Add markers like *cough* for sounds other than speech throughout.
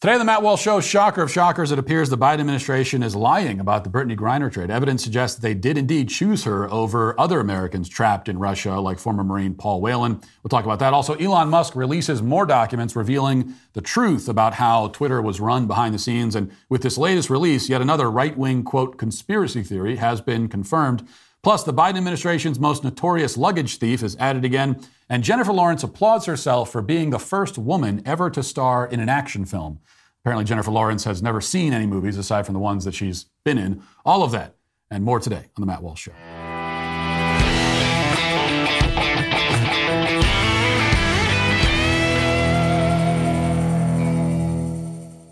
Today on the Matt Walsh Show, shocker of shockers, it appears the Biden administration is lying about the Brittney Griner trade. Evidence suggests that they did indeed choose her over other Americans trapped in Russia, like former Marine Paul Whelan. We'll talk about that. Also, Elon Musk releases more documents revealing the truth about how Twitter was run behind the scenes. And with this latest release, yet another right wing, quote, conspiracy theory has been confirmed. Plus, the Biden administration's most notorious luggage thief is added again. And Jennifer Lawrence applauds herself for being the first woman ever to star in an action film. Apparently, Jennifer Lawrence has never seen any movies aside from the ones that she's been in. All of that and more today on The Matt Walsh Show.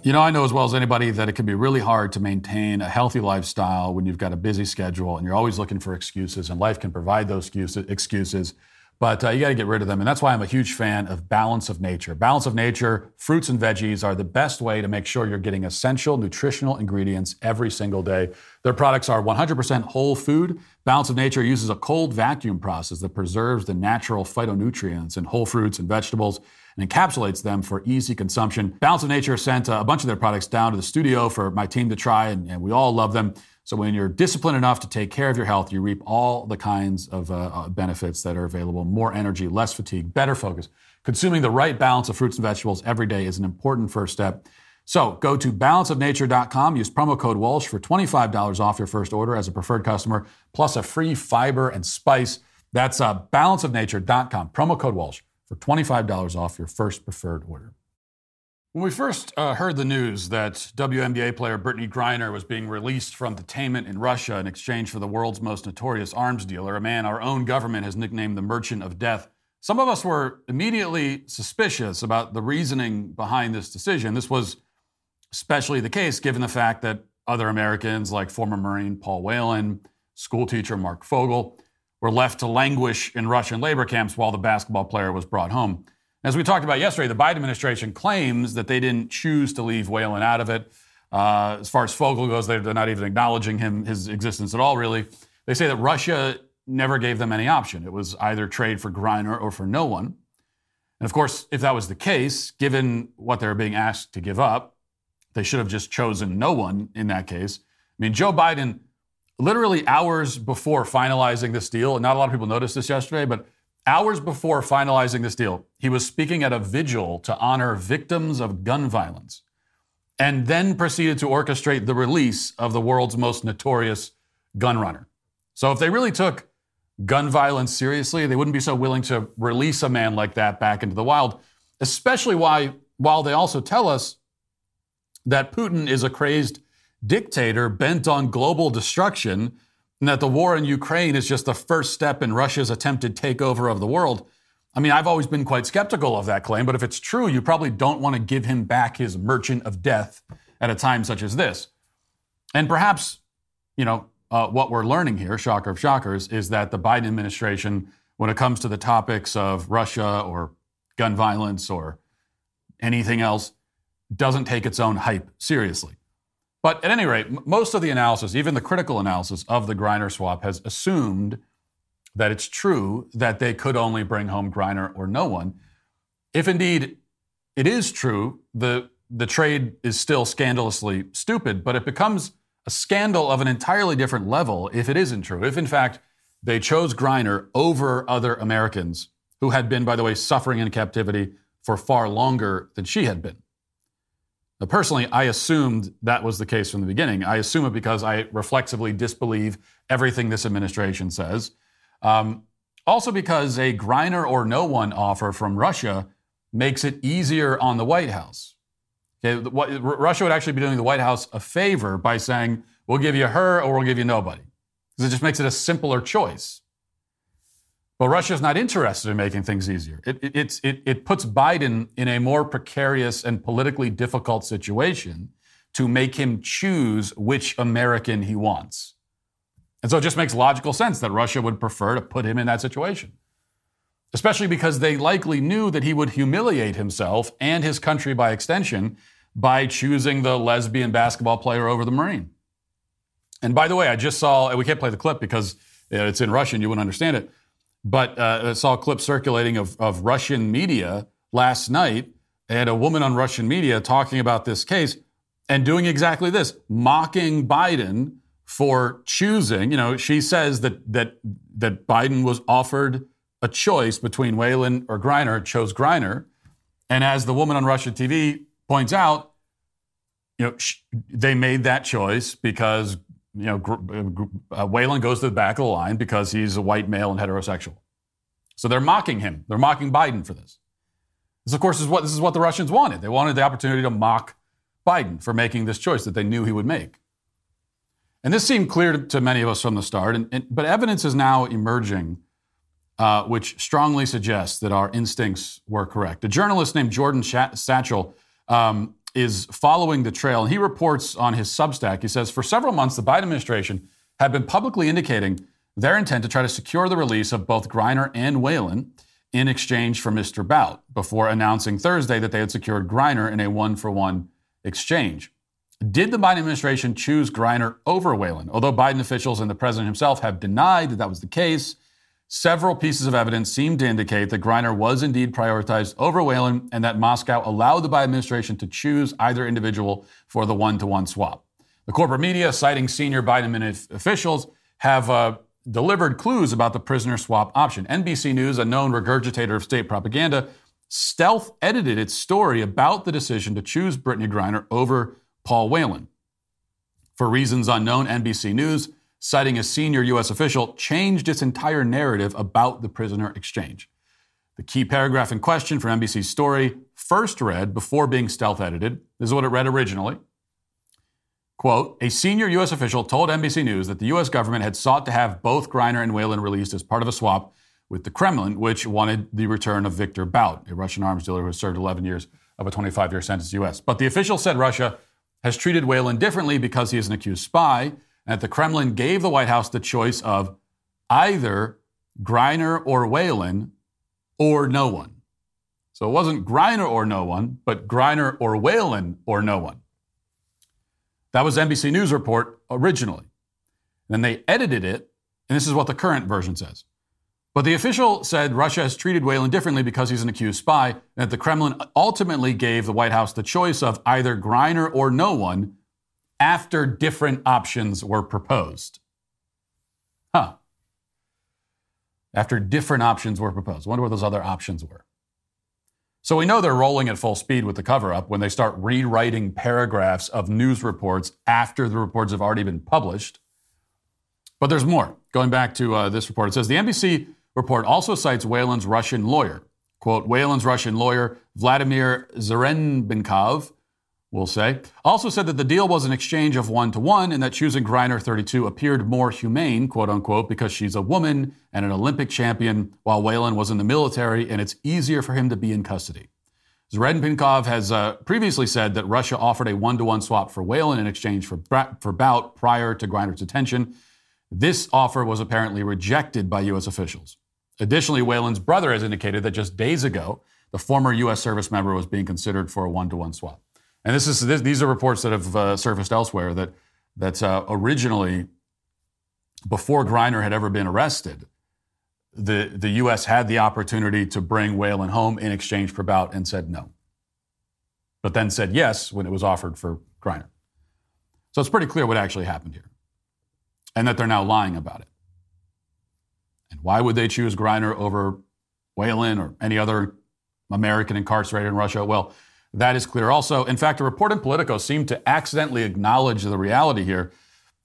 You know, I know as well as anybody that it can be really hard to maintain a healthy lifestyle when you've got a busy schedule and you're always looking for excuses, and life can provide those excuses. But uh, you got to get rid of them. And that's why I'm a huge fan of Balance of Nature. Balance of Nature, fruits and veggies are the best way to make sure you're getting essential nutritional ingredients every single day. Their products are 100% whole food. Balance of Nature uses a cold vacuum process that preserves the natural phytonutrients in whole fruits and vegetables and encapsulates them for easy consumption. Balance of Nature sent a bunch of their products down to the studio for my team to try, and, and we all love them. So when you're disciplined enough to take care of your health, you reap all the kinds of uh, uh, benefits that are available: more energy, less fatigue, better focus. Consuming the right balance of fruits and vegetables every day is an important first step. So go to balanceofnature.com, use promo code Walsh for $25 off your first order as a preferred customer, plus a free fiber and spice. That's uh, balanceofnature.com, promo code Walsh for $25 off your first preferred order. When we first uh, heard the news that WNBA player Brittney Griner was being released from detainment in Russia in exchange for the world's most notorious arms dealer, a man our own government has nicknamed the Merchant of Death, some of us were immediately suspicious about the reasoning behind this decision. This was especially the case given the fact that other Americans, like former Marine Paul Whelan, schoolteacher Mark Fogel, were left to languish in Russian labor camps while the basketball player was brought home. As we talked about yesterday, the Biden administration claims that they didn't choose to leave Whelan out of it. Uh, as far as Fogel goes, they're, they're not even acknowledging him his existence at all. Really, they say that Russia never gave them any option. It was either trade for Griner or for no one. And of course, if that was the case, given what they're being asked to give up, they should have just chosen no one in that case. I mean, Joe Biden, literally hours before finalizing this deal, and not a lot of people noticed this yesterday, but Hours before finalizing this deal, he was speaking at a vigil to honor victims of gun violence and then proceeded to orchestrate the release of the world's most notorious gun runner. So, if they really took gun violence seriously, they wouldn't be so willing to release a man like that back into the wild, especially why, while they also tell us that Putin is a crazed dictator bent on global destruction and that the war in Ukraine is just the first step in Russia's attempted takeover of the world. I mean, I've always been quite skeptical of that claim, but if it's true, you probably don't want to give him back his merchant of death at a time such as this. And perhaps, you know, uh, what we're learning here, shocker of shockers, is that the Biden administration, when it comes to the topics of Russia or gun violence or anything else, doesn't take its own hype seriously. But at any rate, most of the analysis, even the critical analysis of the Griner swap, has assumed that it's true that they could only bring home Griner or no one. If indeed it is true, the, the trade is still scandalously stupid, but it becomes a scandal of an entirely different level if it isn't true. If in fact they chose Griner over other Americans who had been, by the way, suffering in captivity for far longer than she had been. Now, personally, I assumed that was the case from the beginning. I assume it because I reflexively disbelieve everything this administration says. Um, also, because a Griner or no one offer from Russia makes it easier on the White House. Okay, what, Russia would actually be doing the White House a favor by saying, we'll give you her or we'll give you nobody. Because it just makes it a simpler choice. But Russia's not interested in making things easier. It, it, it, it puts Biden in a more precarious and politically difficult situation to make him choose which American he wants. And so it just makes logical sense that Russia would prefer to put him in that situation, especially because they likely knew that he would humiliate himself and his country by extension by choosing the lesbian basketball player over the Marine. And by the way, I just saw, we can't play the clip because it's in Russian, you wouldn't understand it. But uh, I saw a clip circulating of, of Russian media last night and a woman on Russian media talking about this case and doing exactly this, mocking Biden for choosing. You know, she says that that that Biden was offered a choice between Whelan or Griner, chose Griner, and as the woman on Russian TV points out, you know, sh- they made that choice because you know uh, Whelan goes to the back of the line because he's a white male and heterosexual. So they're mocking him. They're mocking Biden for this. This, of course, is what this is what the Russians wanted. They wanted the opportunity to mock Biden for making this choice that they knew he would make. And this seemed clear to, to many of us from the start, and, and, but evidence is now emerging uh, which strongly suggests that our instincts were correct. A journalist named Jordan Schachtel um, is following the trail, and he reports on his Substack. He says, For several months, the Biden administration had been publicly indicating their intent to try to secure the release of both Griner and Whelan in exchange for Mr. Bout before announcing Thursday that they had secured Griner in a one for one exchange. Did the Biden administration choose Griner over Whelan? Although Biden officials and the president himself have denied that that was the case, several pieces of evidence seem to indicate that Griner was indeed prioritized over Whelan and that Moscow allowed the Biden administration to choose either individual for the one to one swap. The corporate media, citing senior Biden officials, have uh, delivered clues about the prisoner swap option. NBC News, a known regurgitator of state propaganda, stealth edited its story about the decision to choose Brittney Griner over Paul Whelan. For reasons unknown, NBC News, citing a senior U.S. official, changed its entire narrative about the prisoner exchange. The key paragraph in question from NBC's story, first read before being stealth edited, this is what it read originally. Quote, a senior U.S. official told NBC News that the U.S. government had sought to have both Griner and Whelan released as part of a swap with the Kremlin, which wanted the return of Victor Bout, a Russian arms dealer who served 11 years of a 25 year sentence in the U.S. But the official said Russia has treated Whelan differently because he is an accused spy, that the Kremlin gave the White House the choice of either Griner or Whelan or no one. So it wasn't Griner or no one, but Griner or Whelan or no one. That was NBC News report originally. Then they edited it, and this is what the current version says. But the official said Russia has treated Whelan differently because he's an accused spy, and that the Kremlin ultimately gave the White House the choice of either Griner or no one after different options were proposed. Huh. After different options were proposed. Wonder what those other options were. So we know they're rolling at full speed with the cover up when they start rewriting paragraphs of news reports after the reports have already been published. But there's more. Going back to uh, this report, it says the NBC report also cites Whelan's Russian lawyer. Quote, Whelan's Russian lawyer, Vladimir Zherebenkov, will say, also said that the deal was an exchange of one to one and that choosing Griner 32 appeared more humane, quote unquote, because she's a woman and an Olympic champion, while Whelan was in the military and it's easier for him to be in custody. Zherebenkov has uh, previously said that Russia offered a one to one swap for Whelan in exchange for, for Bout prior to Griner's detention. This offer was apparently rejected by U.S. officials. Additionally, Whelan's brother has indicated that just days ago, the former U.S. service member was being considered for a one to one swap. And this is this, these are reports that have uh, surfaced elsewhere that that uh, originally, before Griner had ever been arrested, the the U.S. had the opportunity to bring Whelan home in exchange for Bout and said no. But then said yes when it was offered for Griner. So it's pretty clear what actually happened here, and that they're now lying about it. And why would they choose Griner over Whelan or any other American incarcerated in Russia? Well, that is clear also. In fact, a report in Politico seemed to accidentally acknowledge the reality here.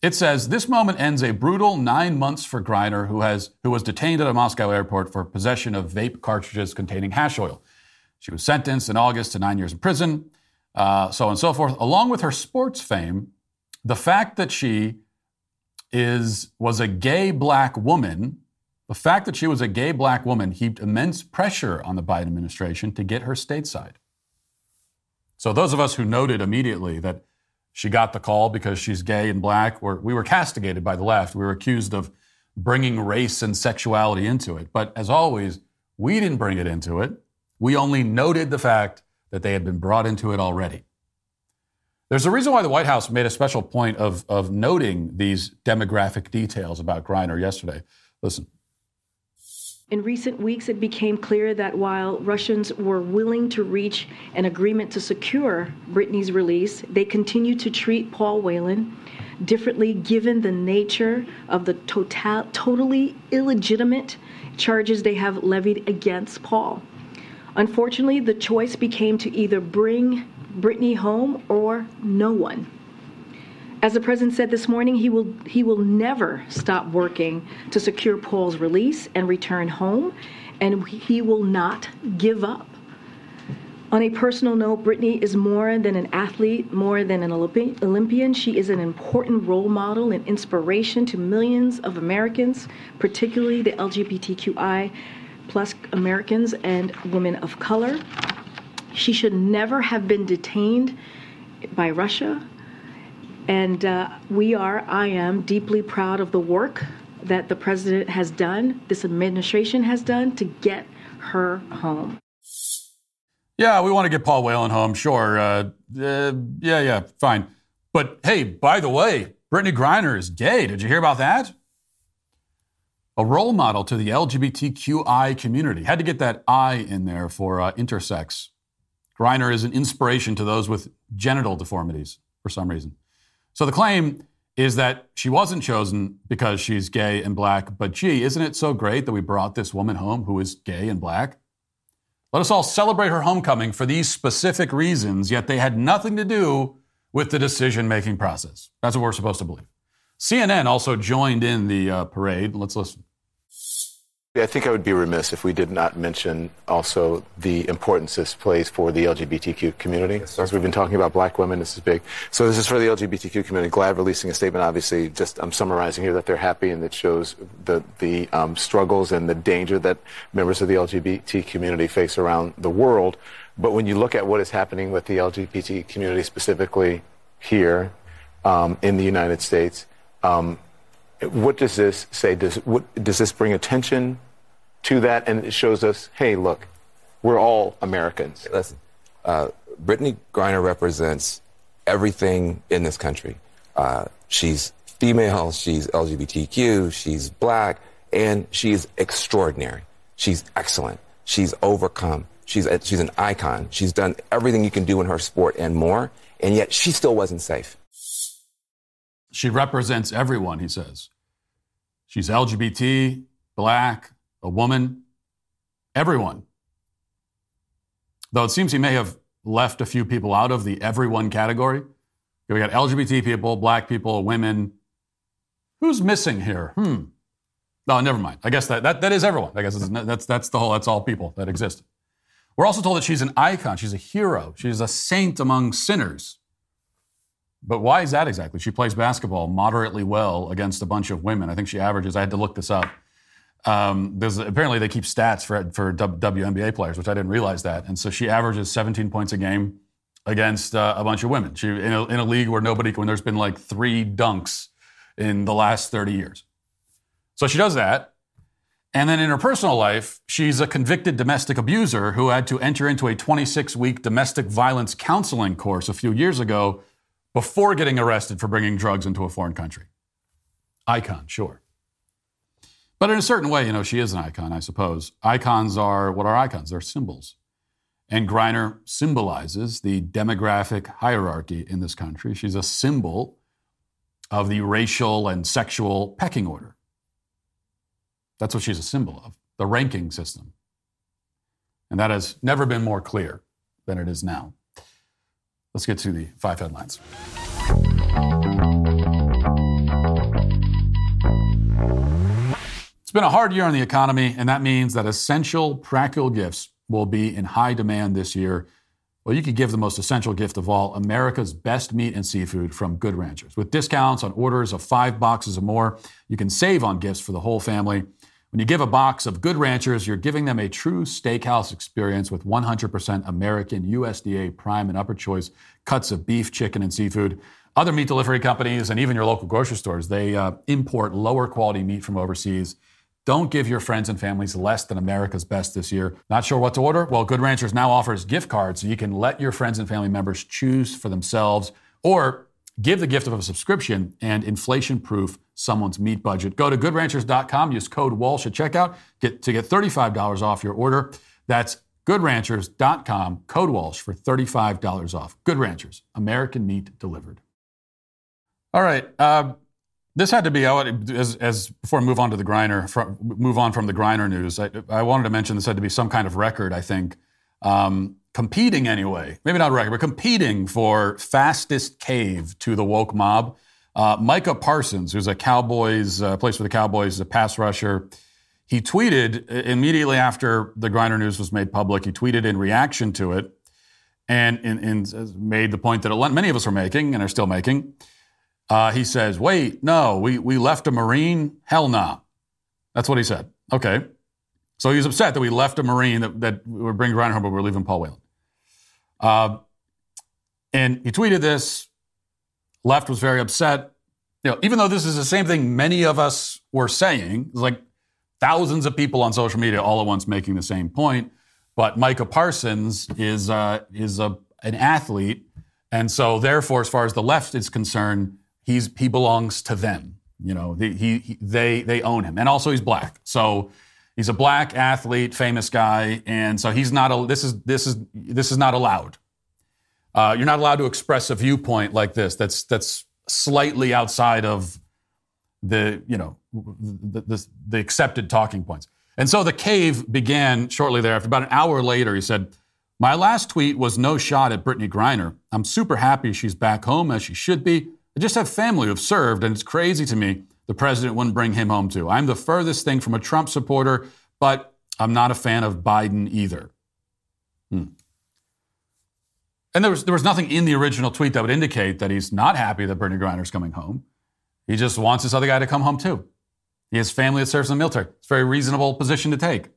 It says this moment ends a brutal nine months for Griner, who has who was detained at a Moscow airport for possession of vape cartridges containing hash oil. She was sentenced in August to nine years in prison, uh, so on and so forth. Along with her sports fame, the fact that she is was a gay black woman the fact that she was a gay black woman heaped immense pressure on the Biden administration to get her stateside. So, those of us who noted immediately that she got the call because she's gay and black, were, we were castigated by the left. We were accused of bringing race and sexuality into it. But as always, we didn't bring it into it. We only noted the fact that they had been brought into it already. There's a reason why the White House made a special point of, of noting these demographic details about Griner yesterday. Listen. In recent weeks, it became clear that while Russians were willing to reach an agreement to secure Brittney's release, they continued to treat Paul Whelan differently given the nature of the total, totally illegitimate charges they have levied against Paul. Unfortunately, the choice became to either bring Brittney home or no one. As the president said this morning, he will, he will never stop working to secure Paul's release and return home, and he will not give up. On a personal note, Brittney is more than an athlete, more than an Olympi- Olympian. She is an important role model and inspiration to millions of Americans, particularly the LGBTQI plus Americans and women of color. She should never have been detained by Russia and uh, we are, I am, deeply proud of the work that the president has done, this administration has done to get her home. Yeah, we want to get Paul Whelan home, sure. Uh, uh, yeah, yeah, fine. But hey, by the way, Brittney Griner is gay. Did you hear about that? A role model to the LGBTQI community. Had to get that I in there for uh, intersex. Griner is an inspiration to those with genital deformities for some reason. So the claim is that she wasn't chosen because she's gay and black, but gee, isn't it so great that we brought this woman home who is gay and black? Let us all celebrate her homecoming for these specific reasons, yet they had nothing to do with the decision making process. That's what we're supposed to believe. CNN also joined in the uh, parade. Let's listen. I think I would be remiss if we did not mention also the importance this plays for the LGBTQ community. Yes, As we've been talking about black women, this is big. So this is for the LGBTQ community. GLAAD releasing a statement, obviously, just I'm summarizing here that they're happy and it shows the, the um, struggles and the danger that members of the LGBT community face around the world. But when you look at what is happening with the LGBT community specifically here um, in the United States, um, what does this say? Does, what, does this bring attention to that? And it shows us, hey, look, we're all Americans. Listen, uh, Brittney Griner represents everything in this country. Uh, she's female, she's LGBTQ, she's black, and she's extraordinary. She's excellent. She's overcome. She's, a, she's an icon. She's done everything you can do in her sport and more, and yet she still wasn't safe. She represents everyone, he says. She's LGBT, black, a woman, everyone. Though it seems he may have left a few people out of the everyone category. We got LGBT people, black people, women. Who's missing here? Hmm. No, never mind. I guess that, that, that is everyone. I guess that's, that's the whole, that's all people that exist. We're also told that she's an icon. She's a hero. She's a saint among sinners. But why is that exactly? She plays basketball moderately well against a bunch of women. I think she averages. I had to look this up. Um, there's apparently they keep stats for for WNBA players, which I didn't realize that. And so she averages 17 points a game against uh, a bunch of women. She in a, in a league where nobody when there's been like three dunks in the last 30 years. So she does that. And then in her personal life, she's a convicted domestic abuser who had to enter into a 26 week domestic violence counseling course a few years ago before getting arrested for bringing drugs into a foreign country. Icon, sure. But in a certain way, you know, she is an icon, I suppose. Icons are what are icons? They're symbols. And Griner symbolizes the demographic hierarchy in this country. She's a symbol of the racial and sexual pecking order. That's what she's a symbol of, the ranking system. And that has never been more clear than it is now. Let's get to the five headlines. It's been a hard year on the economy, and that means that essential practical gifts will be in high demand this year. Well, you could give the most essential gift of all America's best meat and seafood from Good Ranchers. With discounts on orders of five boxes or more, you can save on gifts for the whole family. When you give a box of Good Ranchers, you're giving them a true steakhouse experience with 100% American USDA prime and upper choice cuts of beef, chicken, and seafood. Other meat delivery companies and even your local grocery stores, they uh, import lower quality meat from overseas. Don't give your friends and families less than America's best this year. Not sure what to order? Well, Good Ranchers now offers gift cards so you can let your friends and family members choose for themselves or Give the gift of a subscription and inflation proof someone's meat budget. Go to goodranchers.com, use code Walsh at checkout get, to get $35 off your order. That's goodranchers.com, code Walsh for $35 off. Good Ranchers, American meat delivered. All right. Uh, this had to be as, as before I move on to the Griner, from, move on from the Griner news. I, I, wanted to mention this had to be some kind of record. I think um, competing anyway, maybe not record, but competing for fastest cave to the woke mob. Uh, Micah Parsons, who's a Cowboys, uh, plays for the Cowboys, is a pass rusher. He tweeted immediately after the Griner news was made public. He tweeted in reaction to it, and, and, and made the point that many of us are making and are still making. Uh, he says, "Wait, no, we we left a Marine. Hell nah." That's what he said. Okay, so he's upset that we left a Marine that that we're bringing Griner home, but we're leaving Paul Whelan. Uh, and he tweeted this. Left was very upset. You know, even though this is the same thing many of us were saying, like thousands of people on social media all at once making the same point. But Micah Parsons is uh, is a, an athlete, and so therefore, as far as the left is concerned, he's he belongs to them. You know, he, he they they own him, and also he's black. So He's a black athlete, famous guy, and so he's not. A, this is this is this is not allowed. Uh, you're not allowed to express a viewpoint like this. That's that's slightly outside of the you know the, the, the accepted talking points. And so the cave began shortly thereafter. About an hour later, he said, "My last tweet was no shot at Brittney Griner. I'm super happy she's back home as she should be. I just have family who've served, and it's crazy to me the president wouldn't bring him home to. I'm the furthest thing from a Trump supporter, but I'm not a fan of Biden either. Hmm. And there was, there was nothing in the original tweet that would indicate that he's not happy that Brittney Griner's coming home. He just wants this other guy to come home too. He has family that serves in the military. It's a very reasonable position to take.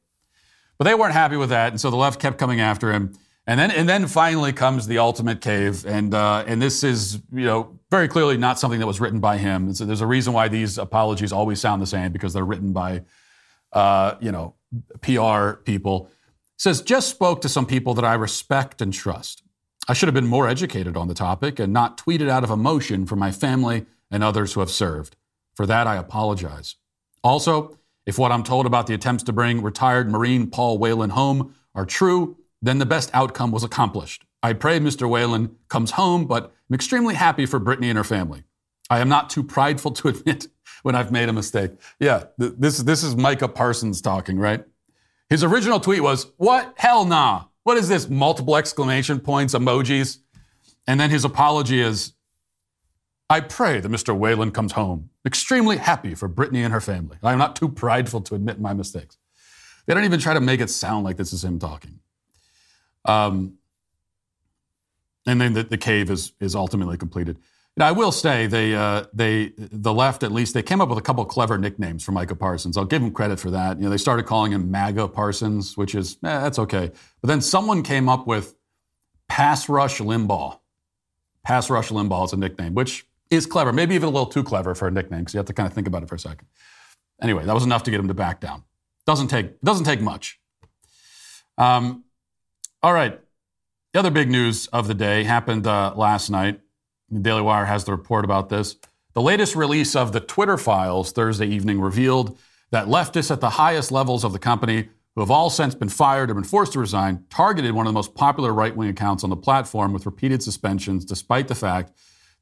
But they weren't happy with that, and so the left kept coming after him. And then, and then finally comes the ultimate cave, and uh, and this is you know very clearly not something that was written by him. So there's a reason why these apologies always sound the same because they're written by uh, you know PR people. says just spoke to some people that I respect and trust. I should have been more educated on the topic and not tweeted out of emotion for my family and others who have served. For that, I apologize. Also, if what I'm told about the attempts to bring retired Marine Paul Whelan home are true, then the best outcome was accomplished. I pray Mr. Whelan comes home, but I'm extremely happy for Brittney and her family. I am not too prideful to *laughs* admit when I've made a mistake. Yeah, th- this, this is Micah Parsons talking, right? His original tweet was, What? Hell nah. What is this? Multiple exclamation points, emojis. And then his apology is, I pray that Mr. Whelan comes home extremely happy for Brittney and her family. I am not too prideful to admit my mistakes. They don't even try to make it sound like this is him talking. Um, and then the, the, cave is is ultimately completed. Now, I will say they uh, they the left at least they came up with a couple clever nicknames for Micah Parsons. I'll give him credit for that. You know, they started calling him MAGA Parsons, which is eh, that's okay. But then someone came up with Pass Rush Limbaugh. Pass Rush Limbaugh is a nickname, which is clever, maybe even a little too clever for a nickname because you have to kind of think about it for a second. Anyway, that was enough to get him to back down. Doesn't take doesn't take much. Um, all right. The other big news of the day happened uh, last night. The Daily Wire has the report about this. The latest release of the Twitter files Thursday evening revealed that leftists at the highest levels of the company, who have all since been fired or been forced to resign, targeted one of the most popular right wing accounts on the platform with repeated suspensions, despite the fact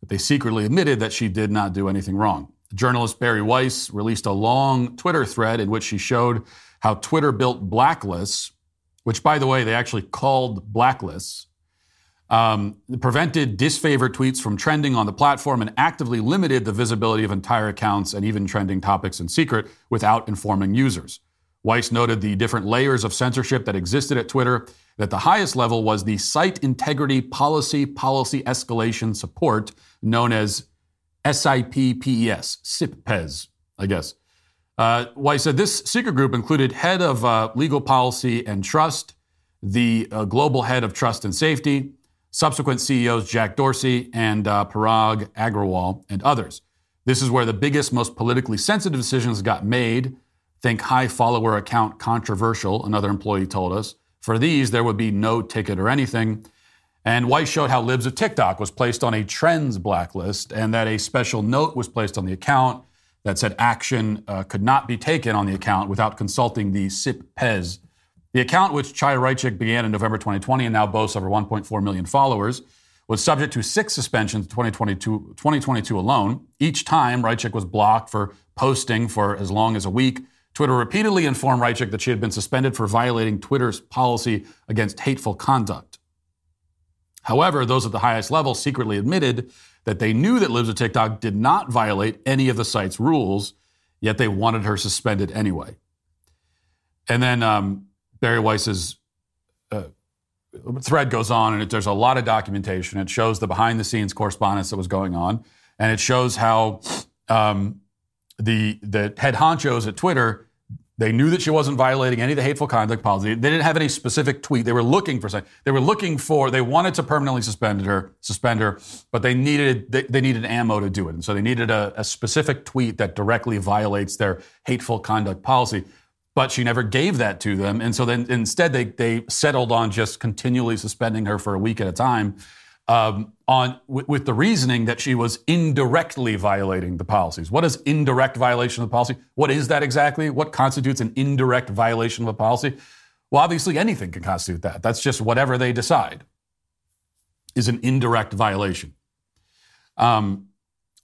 that they secretly admitted that she did not do anything wrong. Journalist Bari Weiss released a long Twitter thread in which she showed how Twitter built blacklists which, by the way, they actually called blacklists, um, prevented disfavored tweets from trending on the platform and actively limited the visibility of entire accounts and even trending topics in secret without informing users. Weiss noted the different layers of censorship that existed at Twitter. That the highest level was the Site Integrity Policy Policy Escalation Support, known as SIPPES, SIPPES, I guess. Uh, Weiss said this secret group included head of uh, legal policy and trust, the uh, global head of trust and safety, subsequent CEOs Jack Dorsey and uh, Parag Agrawal, and others. This is where the biggest, most politically sensitive decisions got made. Think high follower account controversial, another employee told us. For these, there would be no ticket or anything. And Weiss showed how Libs of TikTok was placed on a trends blacklist and that a special note was placed on the account that said action uh, could not be taken on the account without consulting the SIP-PES. The account, which Chaya Raichik began in November 2020 and now boasts over 1.4 million followers, was subject to six suspensions in 2022, 2022 alone. Each time, Raichik was blocked for posting for as long as a week. Twitter repeatedly informed Raichik that she had been suspended for violating Twitter's policy against hateful conduct. However, those at the highest level secretly admitted that they knew that Libs of TikTok did not violate any of the site's rules, yet they wanted her suspended anyway. And then um, Bari Weiss's uh, thread goes on, and it, there's a lot of documentation. It shows the behind the scenes correspondence that was going on, and it shows how um, the the head honchos at Twitter they knew that she wasn't violating any of the hateful conduct policy. They didn't have any specific tweet. They were looking for something. They were looking for. They wanted to permanently suspend her, suspend her, but they needed they, they needed ammo to do it, and so they needed a, a specific tweet that directly violates their hateful conduct policy. But she never gave that to them, and so then instead they they settled on just continually suspending her for a week at a time um, on w- with the reasoning that she was indirectly violating the policies. What is indirect violation of the policy? What is that exactly? What constitutes an indirect violation of a policy? Well, obviously anything can constitute that. That's just whatever they decide is an indirect violation. Um,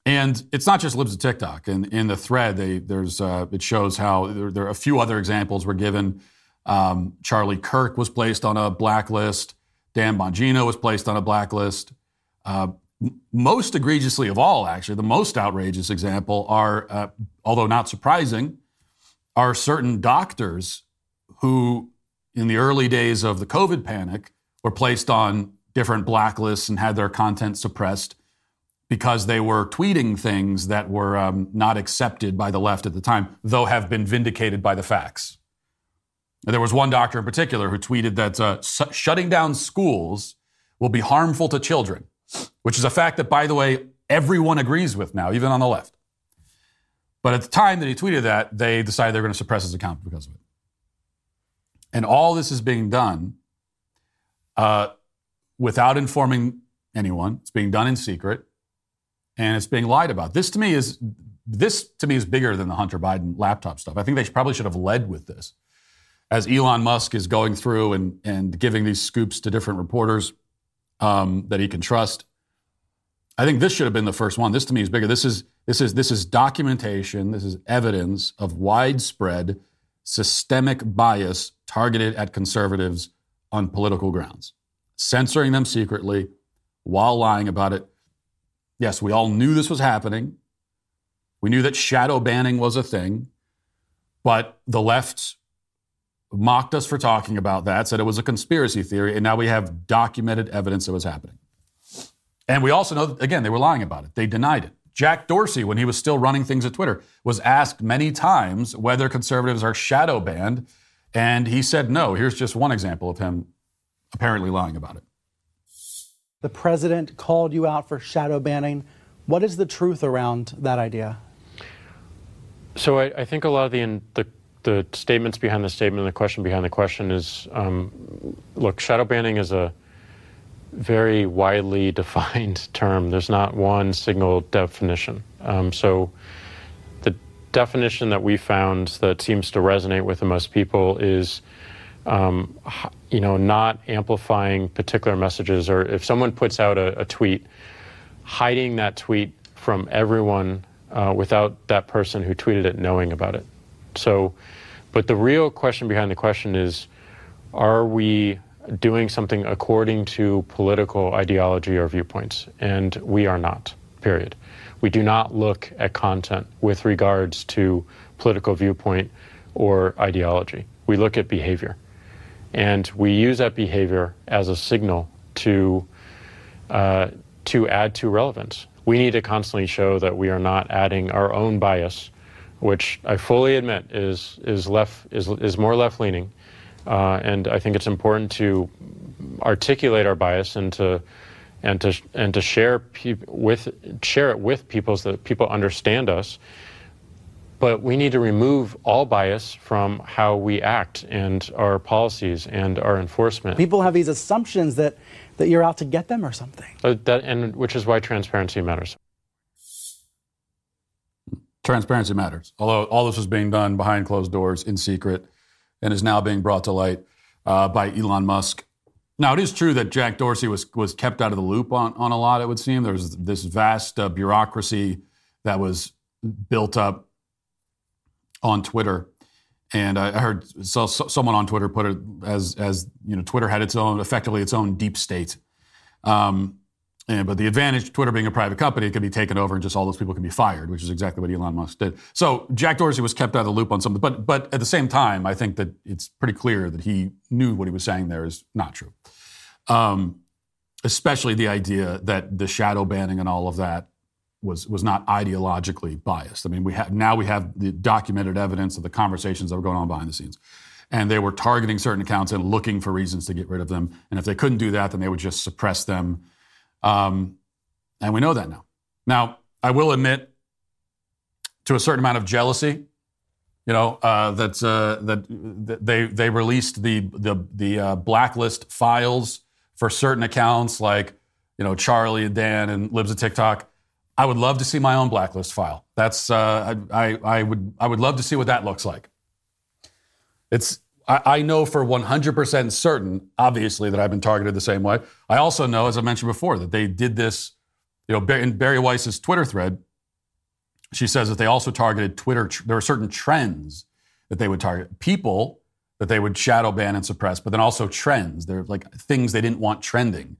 and it's not just libs of TikTok. In, in the thread, they, there's, uh, it shows how there, there, are a few other examples were given. Um, Charlie Kirk was placed on a blacklist. Dan Bongino was placed on a blacklist. Uh, most egregiously of all, actually, the most outrageous example are, uh, although not surprising, are certain doctors who, in the early days of the COVID panic, were placed on different blacklists and had their content suppressed because they were tweeting things that were um, not accepted by the left at the time, though have been vindicated by the facts. There was one doctor in particular who tweeted that uh, shutting down schools will be harmful to children, which is a fact that, by the way, everyone agrees with now, even on the left. But at the time that he tweeted that, they decided they were going to suppress his account because of it. And all this is being done uh, without informing anyone. It's being done in secret, and it's being lied about. This to me is this to me is bigger than the Hunter Biden laptop stuff. I think they probably should have led with this as Elon Musk is going through and, and giving these scoops to different reporters um, that he can trust. I think this should have been the first one. This to me is bigger. This is this is this is documentation. This is evidence of widespread systemic bias targeted at conservatives on political grounds, censoring them secretly while lying about it. Yes, we all knew this was happening. We knew that shadow banning was a thing, but the left mocked us for talking about that, said it was a conspiracy theory, and now we have documented evidence it was happening. And we also know that, again, they were lying about it. They denied it. Jack Dorsey, when he was still running things at Twitter, was asked many times whether conservatives are shadow banned, and he said no. Here's just one example of him apparently lying about it. The president called you out for shadow banning. What is the truth around that idea? So I, I think a lot of the, the the statements behind the statement and the question behind the question is um, look, shadow banning is a very widely *laughs* defined term. There's not one single definition. Um, so the definition that we found that seems to resonate with the most people is um, you know, not amplifying particular messages, or if someone puts out a, a tweet, hiding that tweet from everyone uh, without that person who tweeted it knowing about it. So, but the real question behind the question is are we doing something according to political ideology or viewpoints? And we are not, period. We do not look at content with regards to political viewpoint or ideology. We look at behavior. And we use that behavior as a signal to, uh, to add to relevance. We need to constantly show that we are not adding our own bias which I fully admit is is left is is more left leaning, uh, and I think it's important to articulate our bias and to and to and to share with share it with people so that people understand us. but we need to remove all bias from how we act and our policies and our enforcement. People have these assumptions that, that you're out to get them or something. Uh, that, and which is why transparency matters. Transparency matters. Although all this was being done behind closed doors in secret and is now being brought to light uh, by Elon Musk. Now, it is true that Jack Dorsey was, was kept out of the loop on, on a lot, it would seem. There was this vast uh, bureaucracy that was built up on Twitter. And I heard so, so someone on Twitter put it as, as, you know, Twitter had its own, effectively its own deep state. Um, and, but the advantage, Twitter being a private company, it can be taken over and just all those people can be fired, which is exactly what Elon Musk did. So Jack Dorsey was kept out of the loop on something, but but at the same time, I think that it's pretty clear that he knew what he was saying there is not true. Um, especially the idea that the shadow banning and all of that was was not ideologically biased. I mean, we have now we have the documented evidence of the conversations that were going on behind the scenes. And they were targeting certain accounts and looking for reasons to get rid of them. And if they couldn't do that, then they would just suppress them um, and we know that now. Now, I will admit to a certain amount of jealousy, you know, uh, that, uh, that they, they released the, the, the uh, blacklist files for certain accounts like, you know, Charlie and Dan and Libs of TikTok. I would love to see my own blacklist file. That's, uh, I, I, would, I would love to see what that looks like. It's, I, I know for 100% certain, obviously, that I've been targeted the same way. I also know, as I mentioned before, that they did this, you know, in Bari Weiss's Twitter thread, she says that they also targeted Twitter. There are certain trends that they would target. People that they would shadow ban and suppress, but then also trends. They're like things they didn't want trending.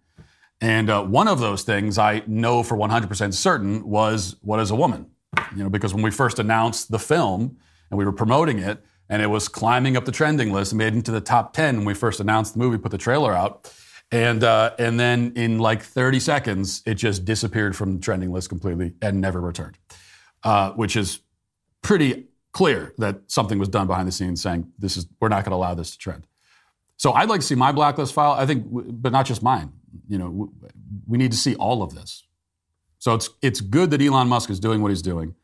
And uh, one of those things I know for 100% certain was What is a Woman? You know, because when we first announced the film and we were promoting it, and it was climbing up the trending list made into the top 10 when we first announced the movie, put the trailer out. And, uh, and then in like 30 seconds, it just disappeared from the trending list completely and never returned, uh, which is pretty clear that something was done behind the scenes saying, this is, we're not going to allow this to trend. So I'd like to see my blacklist file, I think, but not just mine. You know, we need to see all of this. So it's, it's good that Elon Musk is doing what he's doing.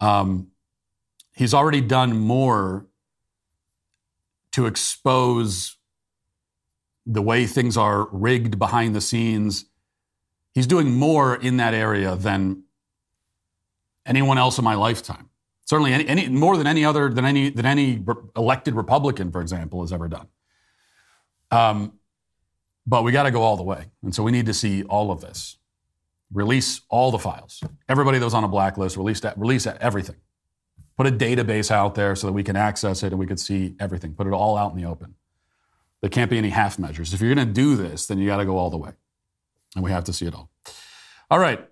Um, he's already done more to expose the way things are rigged behind the scenes. He's doing more in that area than anyone else in my lifetime. Certainly, any, any more than any other than any than any elected Republican, for example, has ever done. Um, but we got to go all the way, and so we need to see all of this. Release all the files. Everybody that was on a blacklist, release that, release that, everything. Put a database out there so that we can access it and we can see everything. Put it all out in the open. There can't be any half measures. If you're going to do this, then you got to go all the way. And we have to see it all. All right.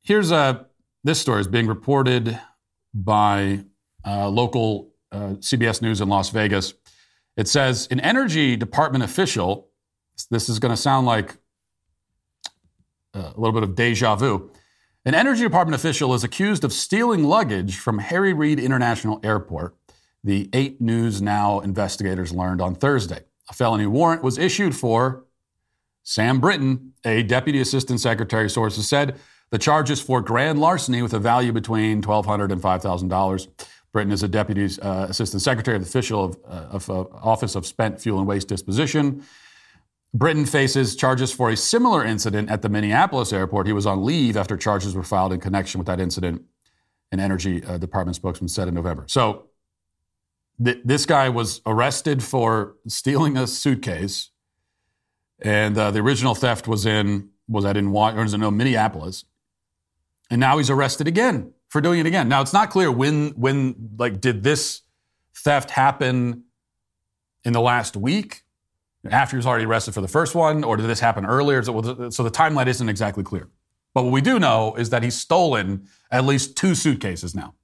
Here's a, uh, this story is being reported by uh, local uh, CBS News in Las Vegas. It says an energy department official, this is going to sound like uh, a little bit of deja vu. An Energy Department official is accused of stealing luggage from Harry Reid International Airport, the 8 News Now investigators learned on Thursday. A felony warrant was issued for Sam Brinton, a deputy assistant secretary, sources said. The charges for grand larceny with a value between $1,200 and $5,000. Brinton is a deputy uh, assistant secretary of the official of, uh, of uh, Office of Spent Fuel and Waste Disposition. Brinton faces charges for a similar incident at the Minneapolis airport. He was on leave after charges were filed in connection with that incident, an Energy uh, Department spokesman said in November. So th- this guy was arrested for stealing a suitcase, and uh, the original theft was in was that in it no, Minneapolis, and now he's arrested again for doing it again. Now it's not clear when when like did this theft happen in the last week after he was already arrested for the first one, or did this happen earlier? So, the timeline isn't exactly clear. But what we do know is that he's stolen at least two suitcases now.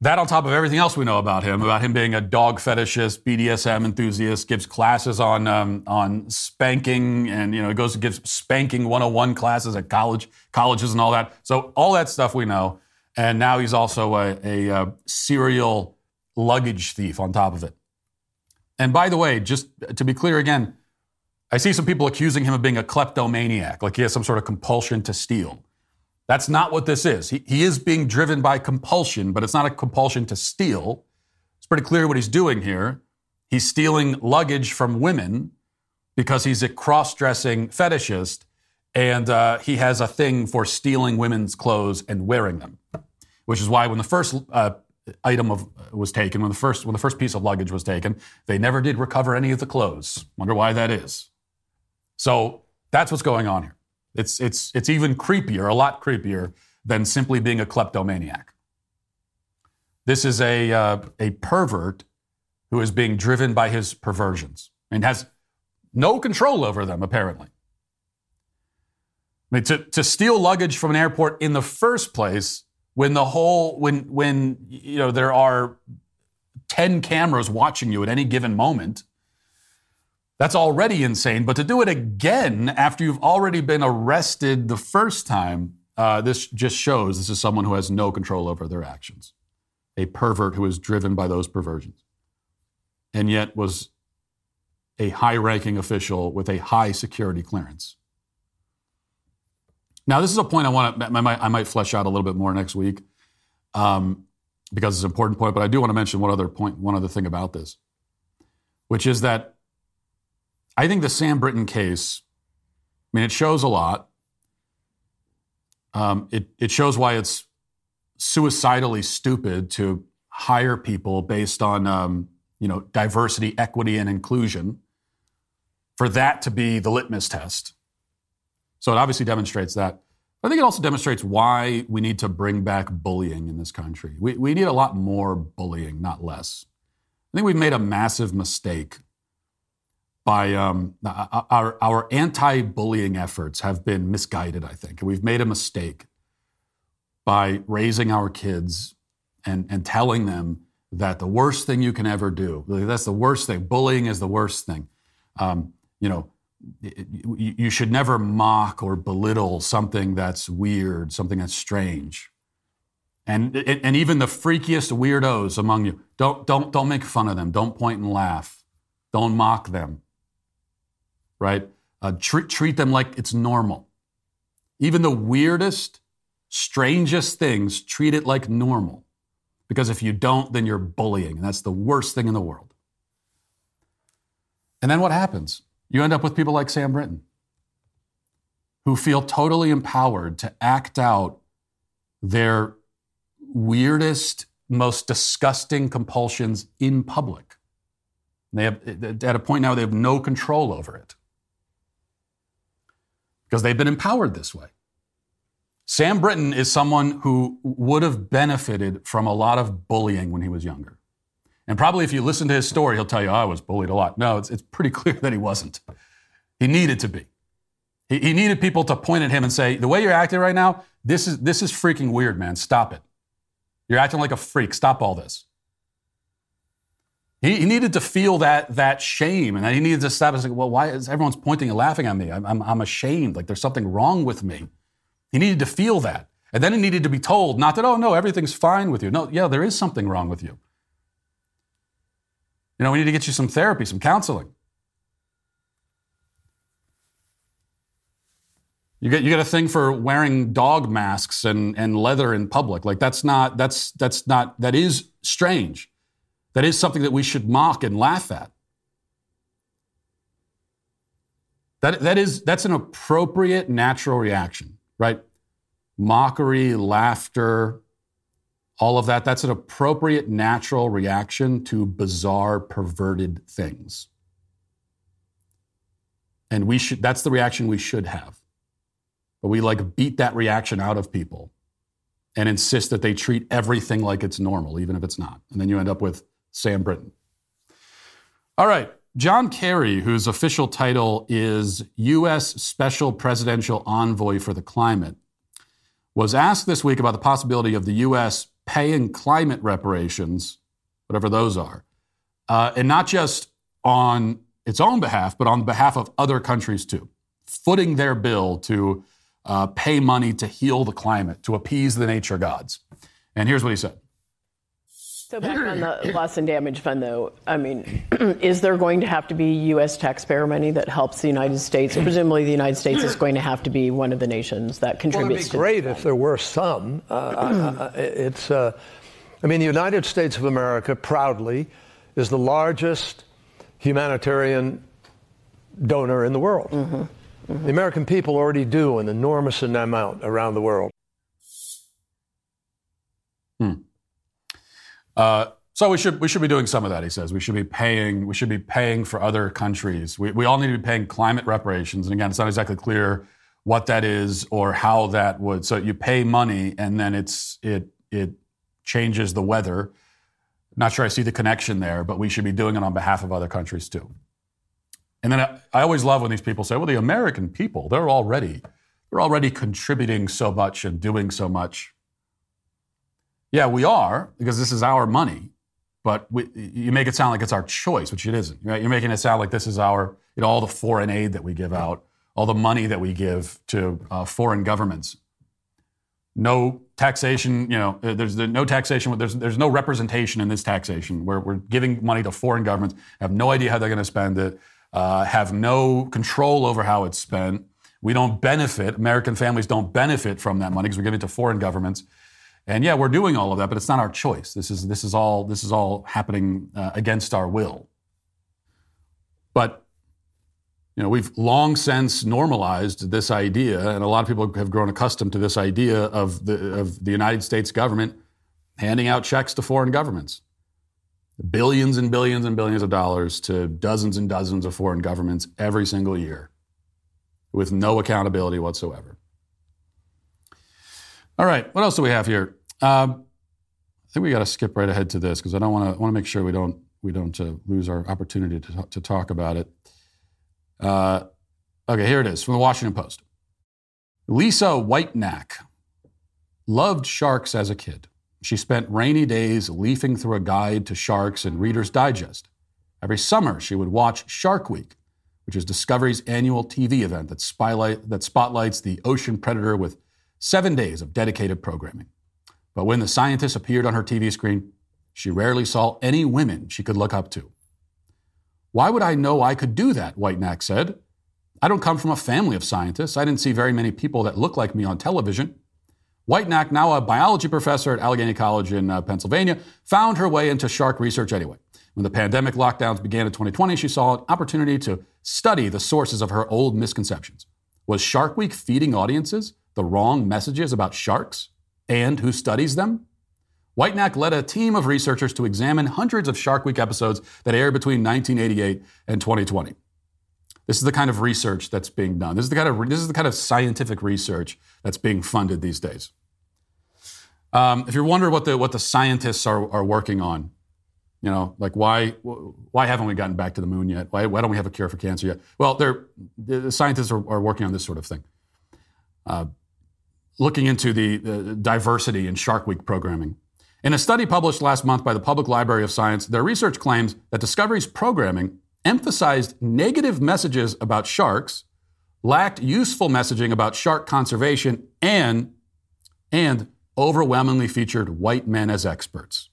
That on top of everything else we know about him, about him being a dog fetishist, BDSM enthusiast, gives classes on um, on spanking, and you know goes to gives spanking 101 classes at college colleges and all that. So all that stuff we know, and now he's also a, a, a uh, serial luggage thief on top of it. And by the way, just to be clear again, I see some people accusing him of being a kleptomaniac, like he has some sort of compulsion to steal. That's not what this is. He, he is being driven by compulsion, but it's not a compulsion to steal. It's pretty clear what he's doing here. He's stealing luggage from women because he's a cross dressing fetishist and uh, he has a thing for stealing women's clothes and wearing them, which is why when the first uh, item of, was taken, when the first when the first piece of luggage was taken, they never did recover any of the clothes. Wonder why that is. So that's what's going on here. It's, it's, it's even creepier, a lot creepier than simply being a kleptomaniac. This is a, uh, a pervert who is being driven by his perversions and has no control over them, apparently. I mean, to, to steal luggage from an airport in the first place, when the whole, when, when, you know, there are 10 cameras watching you at any given moment, that's already insane. But to do it again after you've already been arrested the first time, uh, this just shows this is someone who has no control over their actions. A pervert who is driven by those perversions. And yet was a high ranking official with a high security clearance. Now, this is a point I want to, I might, flesh out a little bit more next week um, because it's an important point, but I do want to mention one other point, one other thing about this, which is that I think the Sam Brinton case, I mean, it shows a lot. Um, it, it shows why it's suicidally stupid to hire people based on, um, you know, diversity, equity, and inclusion for that to be the litmus test. So it obviously demonstrates that. I think it also demonstrates why we need to bring back bullying in this country. We, we need a lot more bullying, not less. I think we've made a massive mistake by um, our, our anti bullying efforts have been misguided, I think. And we've made a mistake by raising our kids and, and telling them that the worst thing you can ever do, that's the worst thing. Bullying is the worst thing. Um, you know, you should never mock or belittle something that's weird, something that's strange. And, and even the freakiest weirdos among you, don't, don't, don't make fun of them. Don't point and laugh. Don't mock them right? Uh, treat, treat them like it's normal. Even the weirdest, strangest things, treat it like normal. Because if you don't, then you're bullying. And that's the worst thing in the world. And then what happens? You end up with people like Sam Brinton, who feel totally empowered to act out their weirdest, most disgusting compulsions in public. They have, at a point now, they have no control over it because they've been empowered this way. Sam Brinton is someone who would have benefited from a lot of bullying when he was younger. And probably if you listen to his story, he'll tell you, oh, I was bullied a lot. No, it's, it's pretty clear *laughs* that he wasn't. He needed to be. He, he needed people to point at him and say, the way you're acting right now, this is, this is freaking weird, man. Stop it. You're acting like a freak. Stop all this. He, he, needed to feel that that shame, and he needed to stop and say, "Well, why is everyone's pointing and laughing at me? I'm, I'm, I'm ashamed. Like there's something wrong with me." He needed to feel that, and then he needed to be told, not that, "Oh no, everything's fine with you." No, yeah, there is something wrong with you. You know, we need to get you some therapy, some counseling. You get you get a thing for wearing dog masks and, and leather in public. Like that's not that's that's not that is strange. That is something that we should mock and laugh at. That, that is, that's an appropriate natural reaction, right? Mockery, laughter, all of that, that's an appropriate natural reaction to bizarre, perverted things. And we should, that's the reaction we should have. But we like beat that reaction out of people and insist that they treat everything like it's normal, even if it's not. And then you end up with Sam Brinton. All right. John Kerry, whose official title is U.S. Special Presidential Envoy for the Climate, was asked this week about the possibility of the U.S. paying climate reparations, whatever those are, uh, and not just on its own behalf, but on behalf of other countries too, footing their bill to uh, pay money to heal the climate, to appease the nature gods. And here's what he said So back on the *clears throat* loss and damage fund, though, I mean, *clears throat* is there going to have to be U.S. taxpayer money that helps the United States? Presumably, the United States is going to have to be one of the nations that contributes. Well, it'd be great if there were some. Uh, uh, it's, uh, I mean, the United States of America proudly is the largest humanitarian donor in the world. Mm-hmm. Mm-hmm. The American people already do an enormous amount around the world. Uh, so we should we should be doing some of that. He says we should be paying we should be paying for other countries. We we all need to be paying climate reparations. And again, it's not exactly clear what that is or how that would. So you pay money and then it's it it changes the weather. Not sure I see the connection there, but we should be doing it on behalf of other countries too. And then I, I always love when these people say, "Well, the American people they're already they're already contributing so much and doing so much." Yeah, we are because this is our money, but we, you make it sound like it's our choice, which it isn't. Right? You're making it sound like this is our, you know, all the foreign aid that we give out, all the money that we give to uh, foreign governments. No taxation, you know, uh, there's no taxation, there's, there's no representation in this taxation we're giving money to foreign governments, have no idea how they're going to spend it, uh, have no control over how it's spent. We don't benefit, American families don't benefit from that money because we're giving it to foreign governments. And yeah, we're doing all of that, but it's not our choice. This is this is all this is all happening uh, against our will. But you know, we've long since normalized this idea, and a lot of people have grown accustomed to this idea of the of the United States government handing out checks to foreign governments, billions and billions and billions of dollars to dozens and dozens of foreign governments every single year, with no accountability whatsoever. All right, what else do we have here? Um, I think we got to skip right ahead to this because I don't want to want to make sure we don't we don't uh, lose our opportunity to, to talk about it. Uh, okay, here it is from the Washington Post. Lisa Whitenack loved sharks as a kid. She spent rainy days leafing through a guide to sharks in Reader's Digest. Every summer, she would watch Shark Week, which is Discovery's annual TV event that, spotlight, that spotlights the ocean predator with seven days of dedicated programming. But when the scientist appeared on her TV screen, she rarely saw any women she could look up to. Why would I know I could do that? Whitenack said. I don't come from a family of scientists. I didn't see very many people that look like me on television. Whitenack, now a biology professor at Allegheny College in uh, Pennsylvania, found her way into shark research anyway. When the pandemic lockdowns began in 2020, she saw an opportunity to study the sources of her old misconceptions. Was Shark Week feeding audiences the wrong messages about sharks and who studies them? Whitenack led a team of researchers to examine hundreds of Shark Week episodes that aired between 1988 and 2020. This is the kind of research that's being done. This is the kind of this is the kind of scientific research that's being funded these days. Um, if you're wondering what the what the scientists are, are working on, you know, like why why haven't we gotten back to the moon yet? Why, why don't we have a cure for cancer yet? Well, the scientists are, are working on this sort of thing. Uh, looking into the, the diversity in Shark Week programming. In a study published last month by the Public Library of Science, their research claims that Discovery's programming emphasized negative messages about sharks, lacked useful messaging about shark conservation, and, and overwhelmingly featured white men as experts,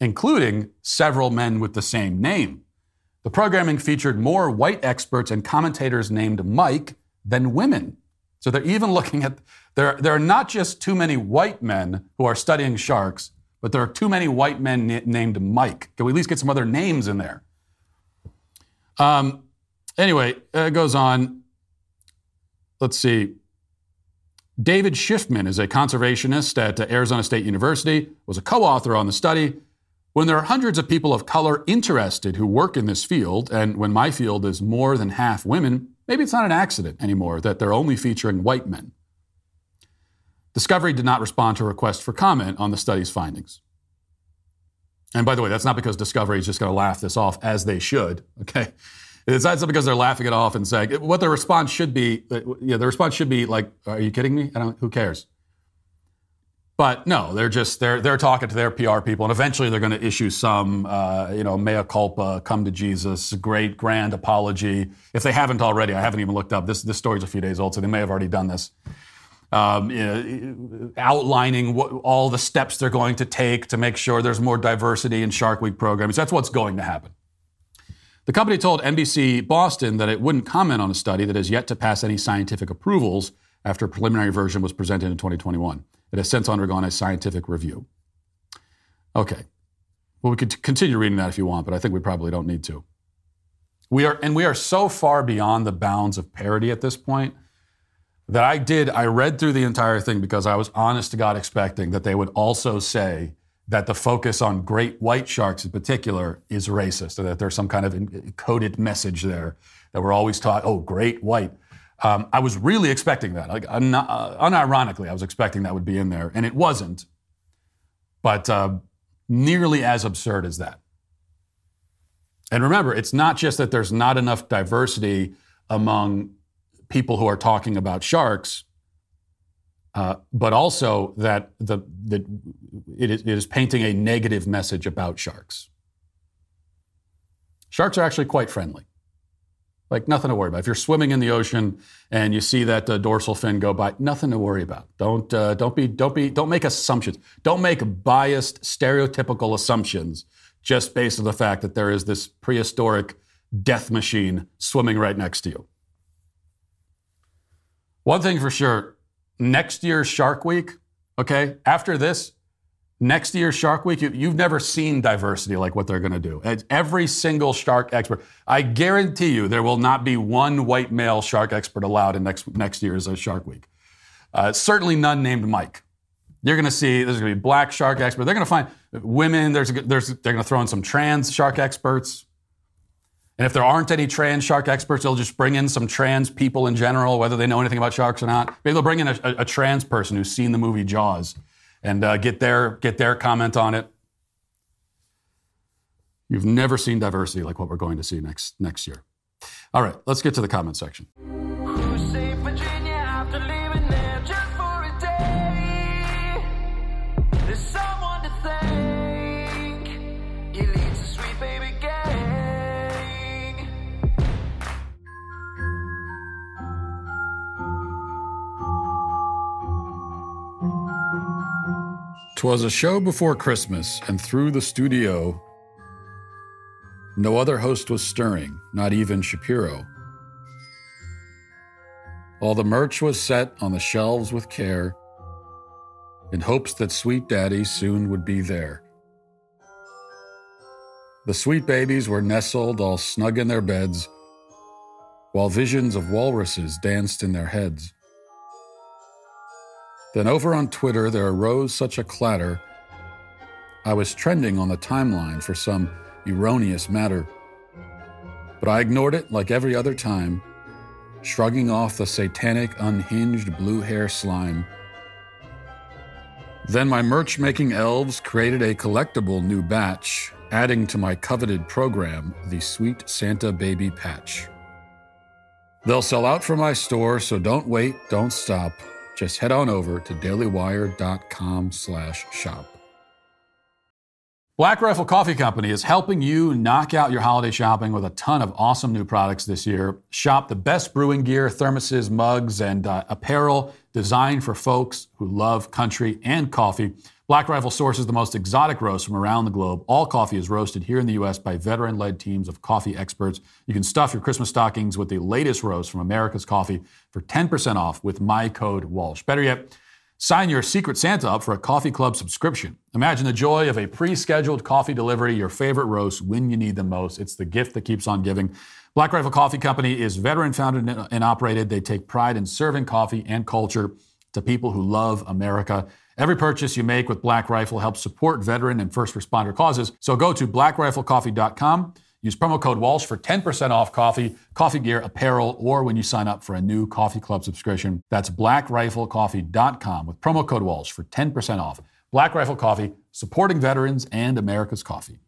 including several men with the same name. The programming featured more white experts and commentators named Mike than women. So they're even *laughs* looking at there, there are not just too many white men who are studying sharks, but there are too many white men named Mike. Can we at least get some other names in there? Um, anyway, it goes on. Let's see. David Shiffman is a conservationist at Arizona State University, was a co-author on the study. When there are hundreds of people of color interested who work in this field, and when my field is more than half women, maybe it's not an accident anymore that they're only featuring white men. Discovery did not respond to a request for comment on the study's findings. And by the way, that's not because Discovery is just going to laugh this off as they should. Okay, it's not because they're laughing it off and saying what the response should be. Uh, yeah, the response should be like, "Are you kidding me? I don't. Who cares?" But no, they're just they're they're talking to their PR people, and eventually they're going to issue some uh, you know mea culpa, come to Jesus, great grand apology. If they haven't already, I haven't even looked up. This this story's a few days old, so they may have already done this. um, you know, outlining what, all the steps they're going to take to make sure there's more diversity in Shark Week programs. That's what's going to happen. The company told NBC Boston that it wouldn't comment on a study that has yet to pass any scientific approvals after a preliminary version was presented in 2021. It has since undergone a scientific review. Okay. Well, we could continue reading that if you want, but I think we probably don't need to. We are, and we are so far beyond the bounds of parody at this point that I did, I read through the entire thing because I was honest to God expecting that they would also say that the focus on great white sharks in particular is racist, or that there's some kind of coded message there that we're always taught, oh, great white. Um, I was really expecting that. Like, uh, unironically, I was expecting that would be in there, and it wasn't. But uh, nearly as absurd as that. And remember, it's not just that there's not enough diversity among people who are talking about sharks, uh, but also that the, the, it, is, it is painting a negative message about sharks. Sharks are actually quite friendly. Like nothing to worry about. If you're swimming in the ocean and you see that uh, dorsal fin go by, nothing to worry about. Don't uh, don't be don't be don't make assumptions. Don't make biased, stereotypical assumptions just based on the fact that there is this prehistoric death machine swimming right next to you. One thing for sure, next year's Shark Week, okay, after this, next year, Shark Week, you, have never seen diversity like what they're going to do. Every single shark expert, I guarantee you, there will not be one white male shark expert allowed in next next year's uh, Shark Week. Uh, certainly none named Mike. You're going to see there's going to be black shark expert. They're going to find women. There's, there's they're going to throw in some trans shark experts. And if there aren't any trans shark experts, they'll just bring in some trans people in general, whether they know anything about sharks or not. Maybe they'll bring in a, a, a trans person who's seen the movie Jaws and uh, get their get their comment on it. You've never seen diversity like what we're going to see next next year. All right, let's get to the comment section. Twas a show before Christmas, and through the studio, no other host was stirring, not even Shapiro. All the merch was set on the shelves with care, in hopes that sweet daddy soon would be there. The sweet babies were nestled all snug in their beds, while visions of walruses danced in their heads. Then over on Twitter, there arose such a clatter. I was trending on the timeline for some erroneous matter. But I ignored it like every other time, shrugging off the satanic, unhinged blue hair slime. Then my merch making elves created a collectible new batch, adding to my coveted program, the Sweet Santa Baby Patch. They'll sell out from my store, so don't wait, don't stop just head on over to dailywire.com slash shop. Black Rifle Coffee Company is helping you knock out your holiday shopping with a ton of awesome new products this year. Shop the best brewing gear, thermoses, mugs, and uh, apparel designed for folks who love country and coffee. Black Rifle sources the most exotic roasts from around the globe. All coffee is roasted here in the U.S. by veteran led teams of coffee experts. You can stuff your Christmas stockings with the latest roast from America's coffee for 10% off with my code Walsh. Better yet, sign your Secret Santa up for a coffee club subscription. Imagine the joy of a pre scheduled coffee delivery, your favorite roast when you need them most. It's the gift that keeps on giving. Black Rifle Coffee Company is veteran founded and operated. They take pride in serving coffee and culture to people who love America. Every purchase you make with Black Rifle helps support veteran and first responder causes. So go to blackriflecoffee.com. Use promo code Walsh for 10% off coffee, coffee gear, apparel, or when you sign up for a new coffee club subscription. That's blackriflecoffee.com with promo code Walsh for 10% off. Black Rifle Coffee, supporting veterans and America's coffee.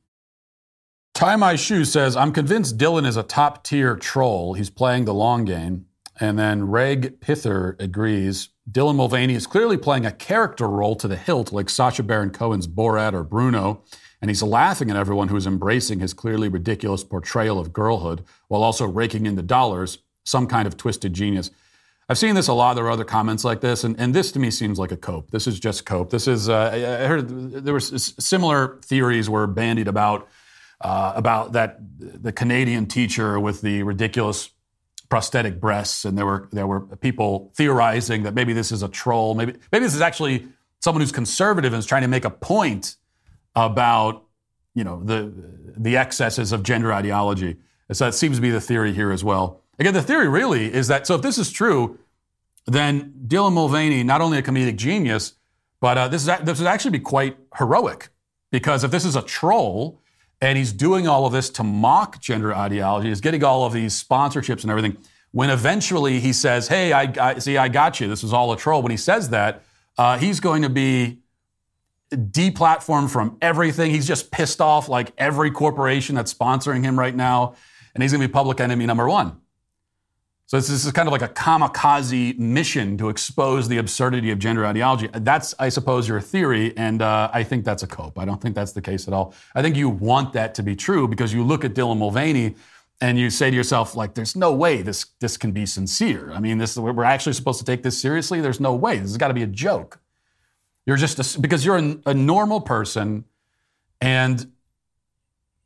Tie My Shoe says, I'm convinced Dylan is a top tier troll. He's playing the long game. And then Reg Pither agrees. Dylan Mulvaney is clearly playing a character role to the hilt, like Sacha Baron Cohen's Borat or Bruno, and he's laughing at everyone who is embracing his clearly ridiculous portrayal of girlhood while also raking in the dollars, some kind of twisted genius. I've seen this a lot. There are other comments like this, and, and this to me seems like a cope. This is just cope. This is, uh, I heard there were similar theories were bandied about, uh, about that the Canadian teacher with the ridiculous prosthetic breasts, and there were, there were people theorizing that maybe this is a troll. Maybe, maybe this is actually someone who's conservative and is trying to make a point about, you know, the, the excesses of gender ideology. So that seems to be the theory here as well. Again, the theory really is that so if this is true, then Dylan Mulvaney, not only a comedic genius, but uh, this, is, this would actually be quite heroic because if this is a troll and he's doing all of this to mock gender ideology, he's getting all of these sponsorships and everything. When eventually he says, "Hey, I, I see, I got you. This was all a troll." When he says that, uh, he's going to be deplatformed from everything. He's just pissed off like every corporation that's sponsoring him right now, and he's going to be public enemy number one. So this, is kind of like a kamikaze mission to expose the absurdity of gender ideology. That's, I suppose, your theory, and uh, I think that's a cope. I don't think that's the case at all. I think you want that to be true because you look at Dylan Mulvaney and you say to yourself, like, there's no way this this can be sincere. I mean, this we're actually supposed to take this seriously. There's no way. This has got to be a joke. You're just a, because you're a, a normal person, and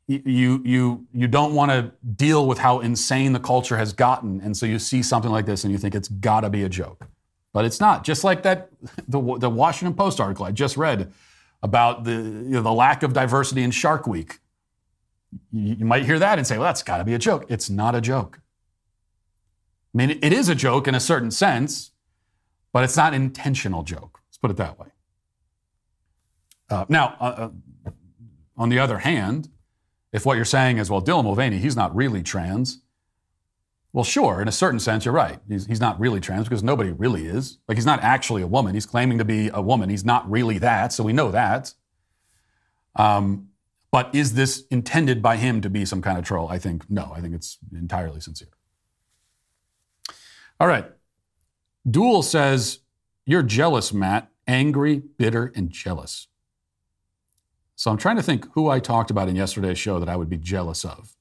you you you don't want to deal with how insane the culture has gotten, and so you see something like this and you think it's got to be a joke, but it's not. Just like that, *laughs* the the Washington Post article I just read about the you know, the lack of diversity in Shark Week. You, you might hear that and say, "Well, that's got to be a joke." It's not a joke. I mean, it is a joke in a certain sense, but it's not an intentional joke. Let's put it that way. Uh, now, uh, uh on the other hand, if what you're saying is, well, Dylan Mulvaney, he's not really trans. Well, sure, in a certain sense, you're right. He's, he's not really trans because nobody really is. Like, he's not actually a woman. He's claiming to be a woman. He's not really that, so we know that. Um, but is this intended by him to be some kind of troll? I think no. I think it's entirely sincere. All right. Duel says, You're jealous, Matt. Angry, bitter, and jealous. So I'm trying to think who I talked about in yesterday's show that I would be jealous of.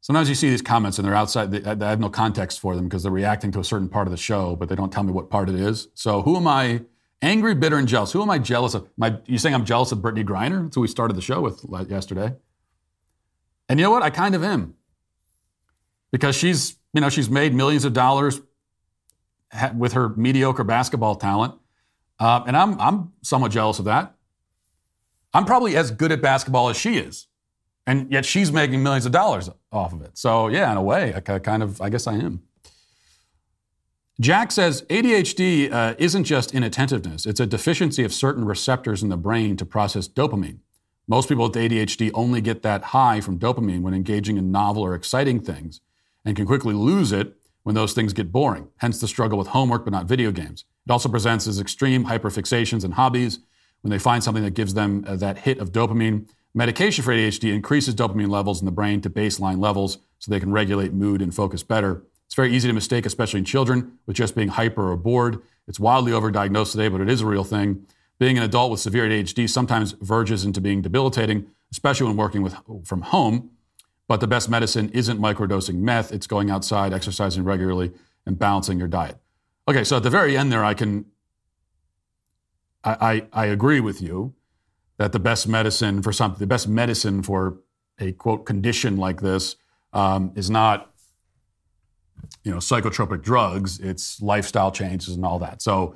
Sometimes you see these comments and they're outside, I have no context for them because they're reacting to a certain part of the show, but they don't tell me what part it is. So who am I angry, bitter, and jealous? Who am I jealous of? I, you saying I'm jealous of Brittney Griner? That's who we started the show with yesterday. And you know what? I kind of am. Because she's, you know, she's made millions of dollars with her mediocre basketball talent. Uh, and I'm, I'm somewhat jealous of that. I'm probably as good at basketball as she is. And yet she's making millions of dollars off of it. So, yeah, in a way, I kind of, I guess I am. Jack says ADHD uh, isn't just inattentiveness, it's a deficiency of certain receptors in the brain to process dopamine. Most people with ADHD only get that high from dopamine when engaging in novel or exciting things and can quickly lose it when those things get boring, hence the struggle with homework but not video games. It also presents as extreme hyperfixations and hobbies when they find something that gives them uh, that hit of dopamine. Medication for ADHD increases dopamine levels in the brain to baseline levels so they can regulate mood and focus better. It's very easy to mistake, especially in children, with just being hyper or bored. It's wildly overdiagnosed today, but it is a real thing. Being an adult with severe ADHD sometimes verges into being debilitating, especially when working with, from home. But the best medicine isn't microdosing meth, it's going outside, exercising regularly, and balancing your diet. Okay, so at the very end there, I can I, I, agree with you that the best medicine for something, the best medicine for a quote condition like this um, is not, you know, psychotropic drugs. It's lifestyle changes and all that. So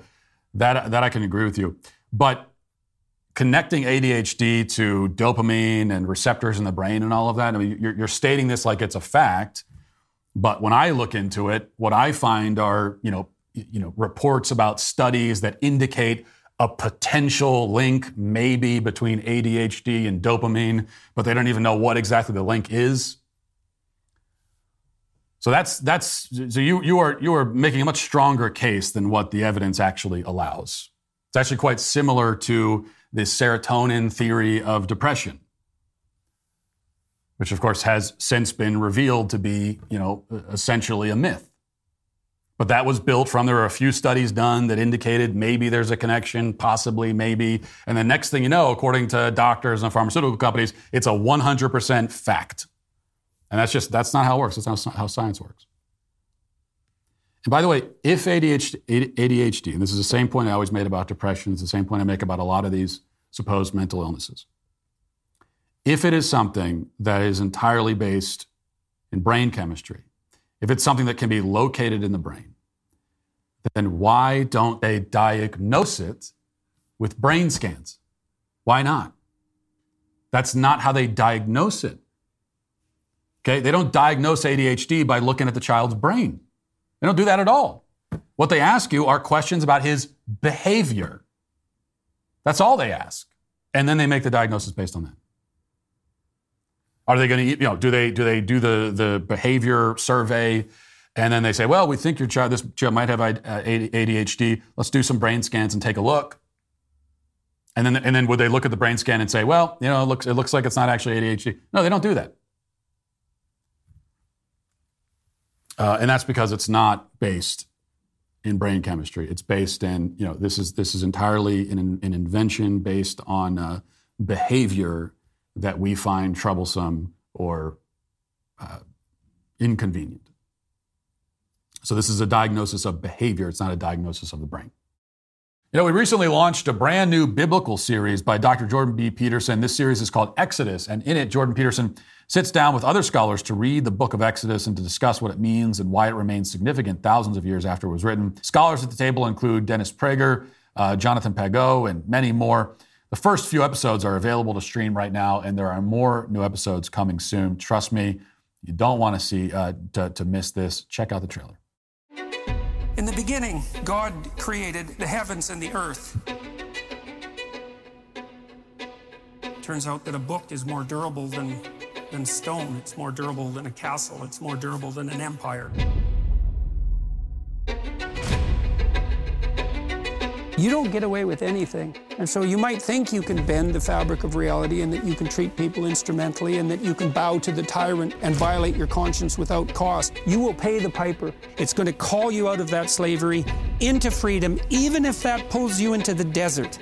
that that I can agree with you. But connecting ADHD to dopamine and receptors in the brain and all of that, I mean, you're, you're stating this like it's a fact. But when I look into it, what I find are, you know, you know, reports about studies that indicate a potential link maybe between ADHD and dopamine, but they don't even know what exactly the link is. So that's that's so you you are you are making a much stronger case than what the evidence actually allows. It's actually quite similar to the serotonin theory of depression, which of course has since been revealed to be, you know, essentially a myth. But that was built from there were a few studies done that indicated maybe there's a connection, possibly, maybe. And the next thing you know, according to doctors and pharmaceutical companies, it's a 100% fact. And that's just, that's not how it works. That's not how science works. And by the way, if ADHD, ADHD, and this is the same point I always made about depression, it's the same point I make about a lot of these supposed mental illnesses. If it is something that is entirely based in brain chemistry, if it's something that can be located in the brain, then why don't they diagnose it with brain scans? Why not? That's not how they diagnose it. Okay, they don't diagnose ADHD by looking at the child's brain. They don't do that at all. What they ask you are questions about his behavior. That's all they ask. And then they make the diagnosis based on that. Are they going to, you know, do they do they do the the behavior survey, and then they say, well, we think your child this child might have ADHD. Let's do some brain scans and take a look. And then and then would they look at the brain scan and say, well, you know, it looks it looks like it's not actually ADHD. No, they don't do that. Uh, and that's because it's not based in brain chemistry. It's based in, you know, this is this is entirely an, an invention based on uh, behavior that we find troublesome or uh, inconvenient. So this is a diagnosis of behavior. It's not a diagnosis of the brain. You know, we recently launched a brand new biblical series by Dr. Jordan B. Peterson. This series is called Exodus, and in it, Jordan Peterson sits down with other scholars to read the book of Exodus and to discuss what it means and why it remains significant thousands of years after it was written. Scholars at the table include Dennis Prager, uh, Jonathan Pageau, and many more. The first few episodes are available to stream right now, and there are more new episodes coming soon. Trust me, you don't want to see uh, to, to miss this. Check out the trailer. In the beginning, God created the heavens and the earth. Turns out that a book is more durable than, than stone, it's more durable than a castle, it's more durable than an empire. You don't get away with anything. And so you might think you can bend the fabric of reality and that you can treat people instrumentally and that you can bow to the tyrant and violate your conscience without cost. You will pay the piper. It's going to call you out of that slavery into freedom, even if that pulls you into the desert.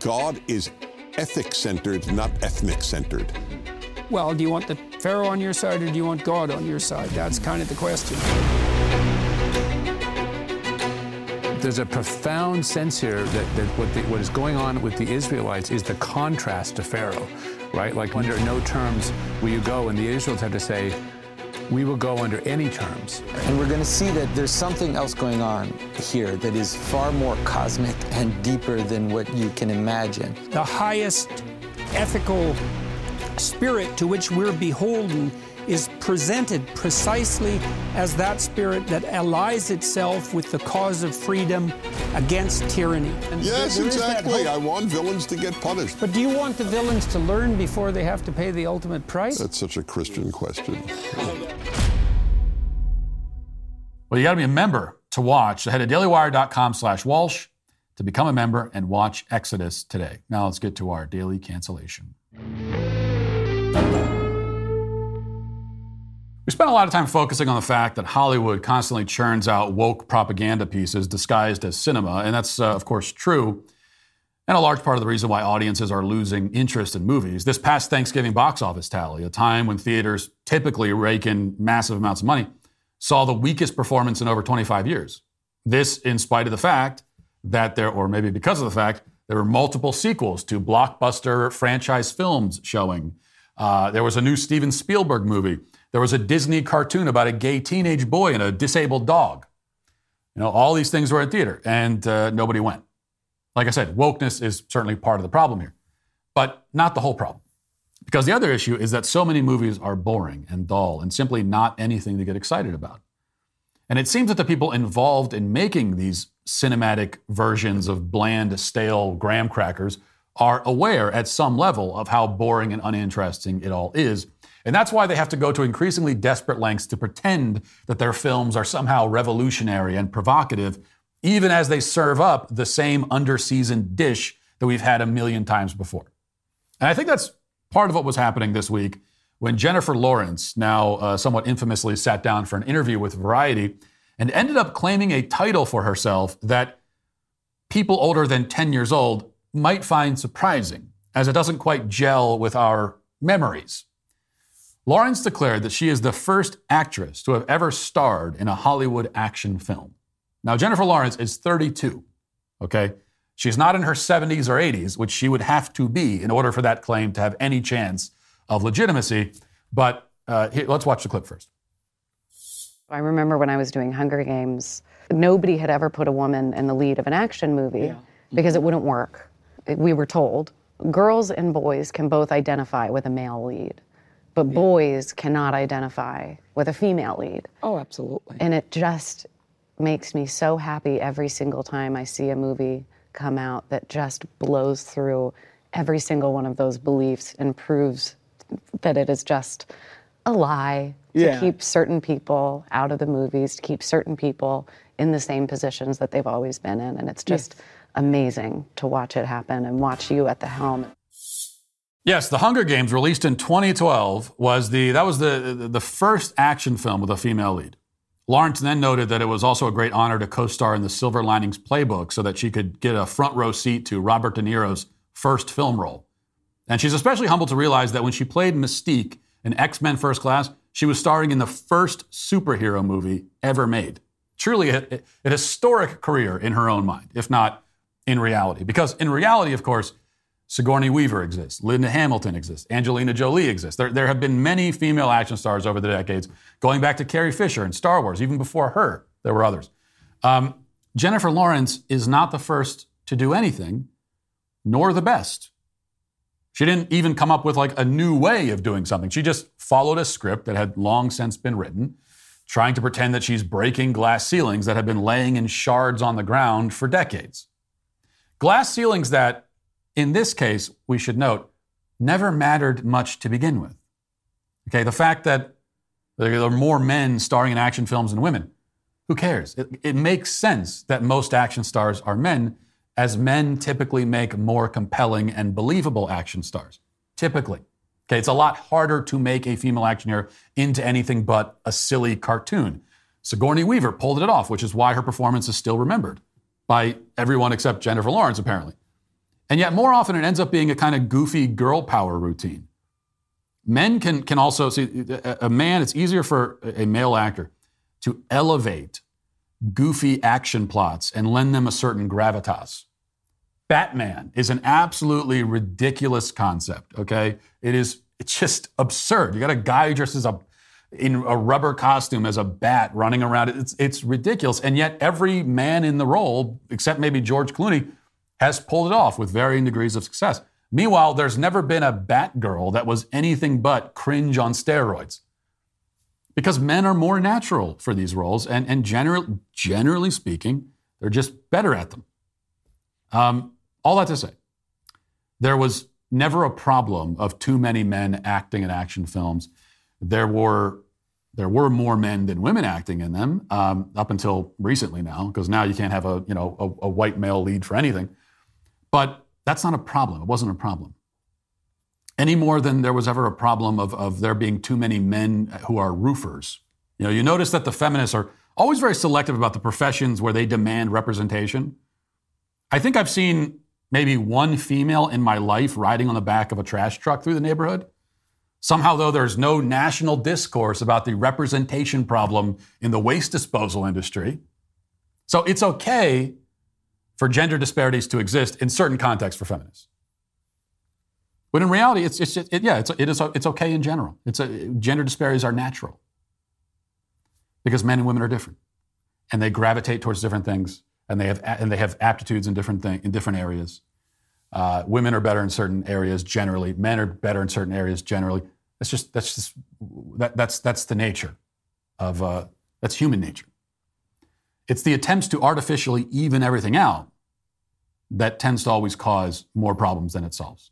God is ethic centered, not ethnic centered. Well, do you want the Pharaoh on your side or do you want God on your side? That's kind of the question there's a profound sense here that, that what, the, what is going on with the Israelites is the contrast to Pharaoh, right? Like under no terms will you go, and the Israelites had to say, we will go under any terms. And we're going to see that there's something else going on here that is far more cosmic and deeper than what you can imagine. The highest ethical spirit to which we're beholden is presented precisely as that spirit that allies itself with the cause of freedom against tyranny. And yes, exactly. I want villains to get punished. But do you want the villains to learn before they have to pay the ultimate price? That's such a Christian question. Well, you got to be a member to watch. So head to dailywire.com slash Walsh to become a member and watch Exodus today. Now let's get to our daily cancellation. We spent a lot of time focusing on the fact that Hollywood constantly churns out woke propaganda pieces disguised as cinema, and that's, uh, of course, true. And a large part of the reason why audiences are losing interest in movies. This past Thanksgiving box office tally, a time when theaters typically rake in massive amounts of money, saw the weakest performance in over 25 years. This, in spite of the fact that there, or maybe because of the fact, there were multiple sequels to blockbuster franchise films showing. Uh, there was a new Steven Spielberg movie there was a Disney cartoon about a gay teenage boy and a disabled dog. You know, all these things were in theater, and uh, nobody went. Like I said, wokeness is certainly part of the problem here, but not the whole problem. Because the other issue is that so many movies are boring and dull and simply not anything to get excited about. And it seems that the people involved in making these cinematic versions of bland, stale graham crackers are aware at some level of how boring and uninteresting it all is and that's why they have to go to increasingly desperate lengths to pretend that their films are somehow revolutionary and provocative, even as they serve up the same underseasoned dish that we've had a million times before. And I think that's part of what was happening this week when Jennifer Lawrence, now uh, somewhat infamously, sat down for an interview with Variety and ended up claiming a title for herself that people older than 10 years old might find surprising, as it doesn't quite gel with our memories Lawrence declared that she is the first actress to have ever starred in a Hollywood action film. Now, Jennifer Lawrence is 32, okay? She's not in her 70s or 80s, which she would have to be in order for that claim to have any chance of legitimacy. But uh, here, let's watch the clip first. I remember when I was doing Hunger Games, nobody had ever put a woman in the lead of an action movie yeah. because it wouldn't work. We were told girls and boys can both identify with a male lead, but yeah. boys cannot identify with a female lead. Oh, absolutely. And it just makes me so happy every single time I see a movie come out that just blows through every single one of those beliefs and proves that it is just a lie to yeah. keep certain people out of the movies, to keep certain people in the same positions that they've always been in. And it's just yes. amazing to watch it happen and watch you at the helm. Yes, The Hunger Games, released in 2012, was the that was the the first action film with a female lead. Lawrence then noted that it was also a great honor to co-star in the Silver Linings Playbook so that she could get a front row seat to Robert De Niro's first film role. And she's especially humbled to realize that when she played Mystique in X Men First Class, she was starring in the first superhero movie ever made. Truly a, a historic career in her own mind, if not in reality. Because in reality, of course, Sigourney Weaver exists, Linda Hamilton exists, Angelina Jolie exists. There, there have been many female action stars over the decades, going back to Carrie Fisher in Star Wars. Even before her, there were others. Um, Jennifer Lawrence is not the first to do anything, nor the best. She didn't even come up with like a new way of doing something. She just followed a script that had long since been written, trying to pretend that she's breaking glass ceilings that have been laying in shards on the ground for decades. Glass ceilings that, in this case, we should note, never mattered much to begin with. Okay, the fact that there are more men starring in action films than women, who cares? It, it makes sense that most action stars are men as men typically make more compelling and believable action stars. Typically. Okay, it's a lot harder to make a female action hero into anything but a silly cartoon. Sigourney Weaver pulled it off, which is why her performance is still remembered by everyone except Jennifer Lawrence, apparently. And yet, more often, it ends up being a kind of goofy girl power routine. Men can, can also see a man, it's easier for a male actor to elevate goofy action plots and lend them a certain gravitas. Batman is an absolutely ridiculous concept, okay? It is it's just absurd. You got a guy dressed as a in a rubber costume as a bat running around. It's it's ridiculous. And yet every man in the role, except maybe George Clooney, has pulled it off with varying degrees of success. Meanwhile, there's never been a Batgirl that was anything but cringe on steroids. Because men are more natural for these roles, and, and general, generally speaking, they're just better at them. Um, all that to say, there was never a problem of too many men acting in action films. There were there were more men than women acting in them um, up until recently now, because now you can't have a you know a, a white male lead for anything. But that's not a problem. It wasn't a problem any more than there was ever a problem of, of there being too many men who are roofers. You know, you notice that the feminists are always very selective about the professions where they demand representation. I think I've seen maybe one female in my life riding on the back of a trash truck through the neighborhood. Somehow, though, there's no national discourse about the representation problem in the waste disposal industry. So it's okay for gender disparities to exist in certain contexts for feminists. But in reality, it's, it's it, yeah, it's, it is, it's okay in general. It's a, gender disparities are natural because men and women are different and they gravitate towards different things and they have and they have aptitudes in different thing, in different areas. Uh, women are better in certain areas generally. Men are better in certain areas generally. That's just that's just that, that's that's the nature of uh, that's human nature. It's the attempts to artificially even everything out that tends to always cause more problems than it solves.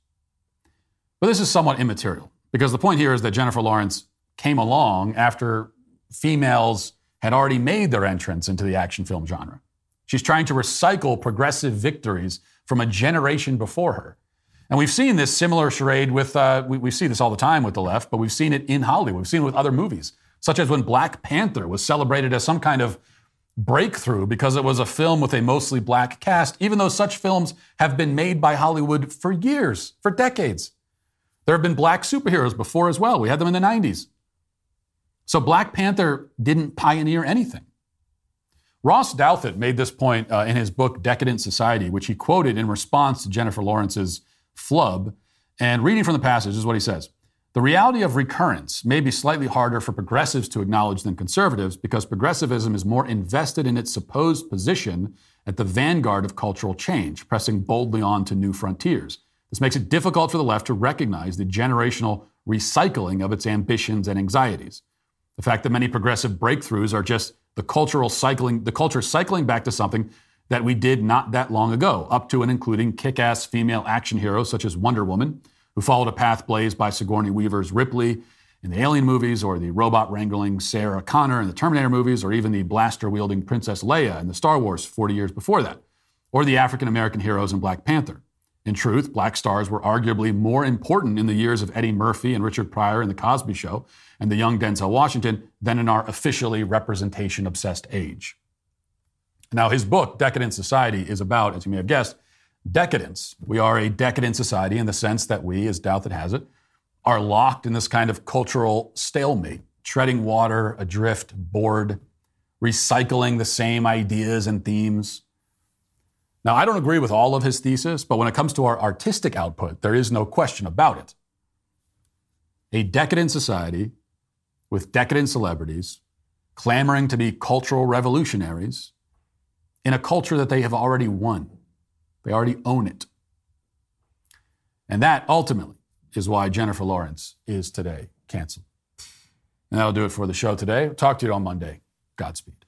But this is somewhat immaterial because the point here is that Jennifer Lawrence came along after females had already made their entrance into the action film genre. She's trying to recycle progressive victories from a generation before her. And we've seen this similar charade with, uh, we, we see this all the time with the left, but we've seen it in Hollywood. We've seen it with other movies, such as when Black Panther was celebrated as some kind of breakthrough because it was a film with a mostly black cast, even though such films have been made by Hollywood for years, for decades. There have been black superheroes before as well. We had them in the 90s. So Black Panther didn't pioneer anything. Ross Douthat made this point uh, in his book Decadent Society, which he quoted in response to Jennifer Lawrence's flub. And reading from the passage is what he says. The reality of recurrence may be slightly harder for progressives to acknowledge than conservatives because progressivism is more invested in its supposed position at the vanguard of cultural change, pressing boldly on to new frontiers. This makes it difficult for the left to recognize the generational recycling of its ambitions and anxieties. The fact that many progressive breakthroughs are just the cultural cycling, the culture cycling back to something that we did not that long ago, up to and including kick ass female action heroes such as Wonder Woman, who followed a path blazed by Sigourney Weaver's Ripley in the Alien movies, or the robot wrangling Sarah Connor in the Terminator movies, or even the blaster wielding Princess Leia in the Star Wars 40 years before that, or the African American heroes in Black Panther. In truth, black stars were arguably more important in the years of Eddie Murphy and Richard Pryor in The Cosby Show and the young Denzel Washington than in our officially representation obsessed age. Now, his book, Decadent Society, is about, as you may have guessed, decadence. We are a decadent society in the sense that we, as Douthat has it, are locked in this kind of cultural stalemate, treading water, adrift, bored, recycling the same ideas and themes. Now, I don't agree with all of his thesis, but when it comes to our artistic output, there is no question about it. A decadent society with decadent celebrities clamoring to be cultural revolutionaries in a culture that they have already won. They already own it. And that ultimately is why Jennifer Lawrence is today canceled. And that'll do it for the show today. talk to you on Monday. Godspeed.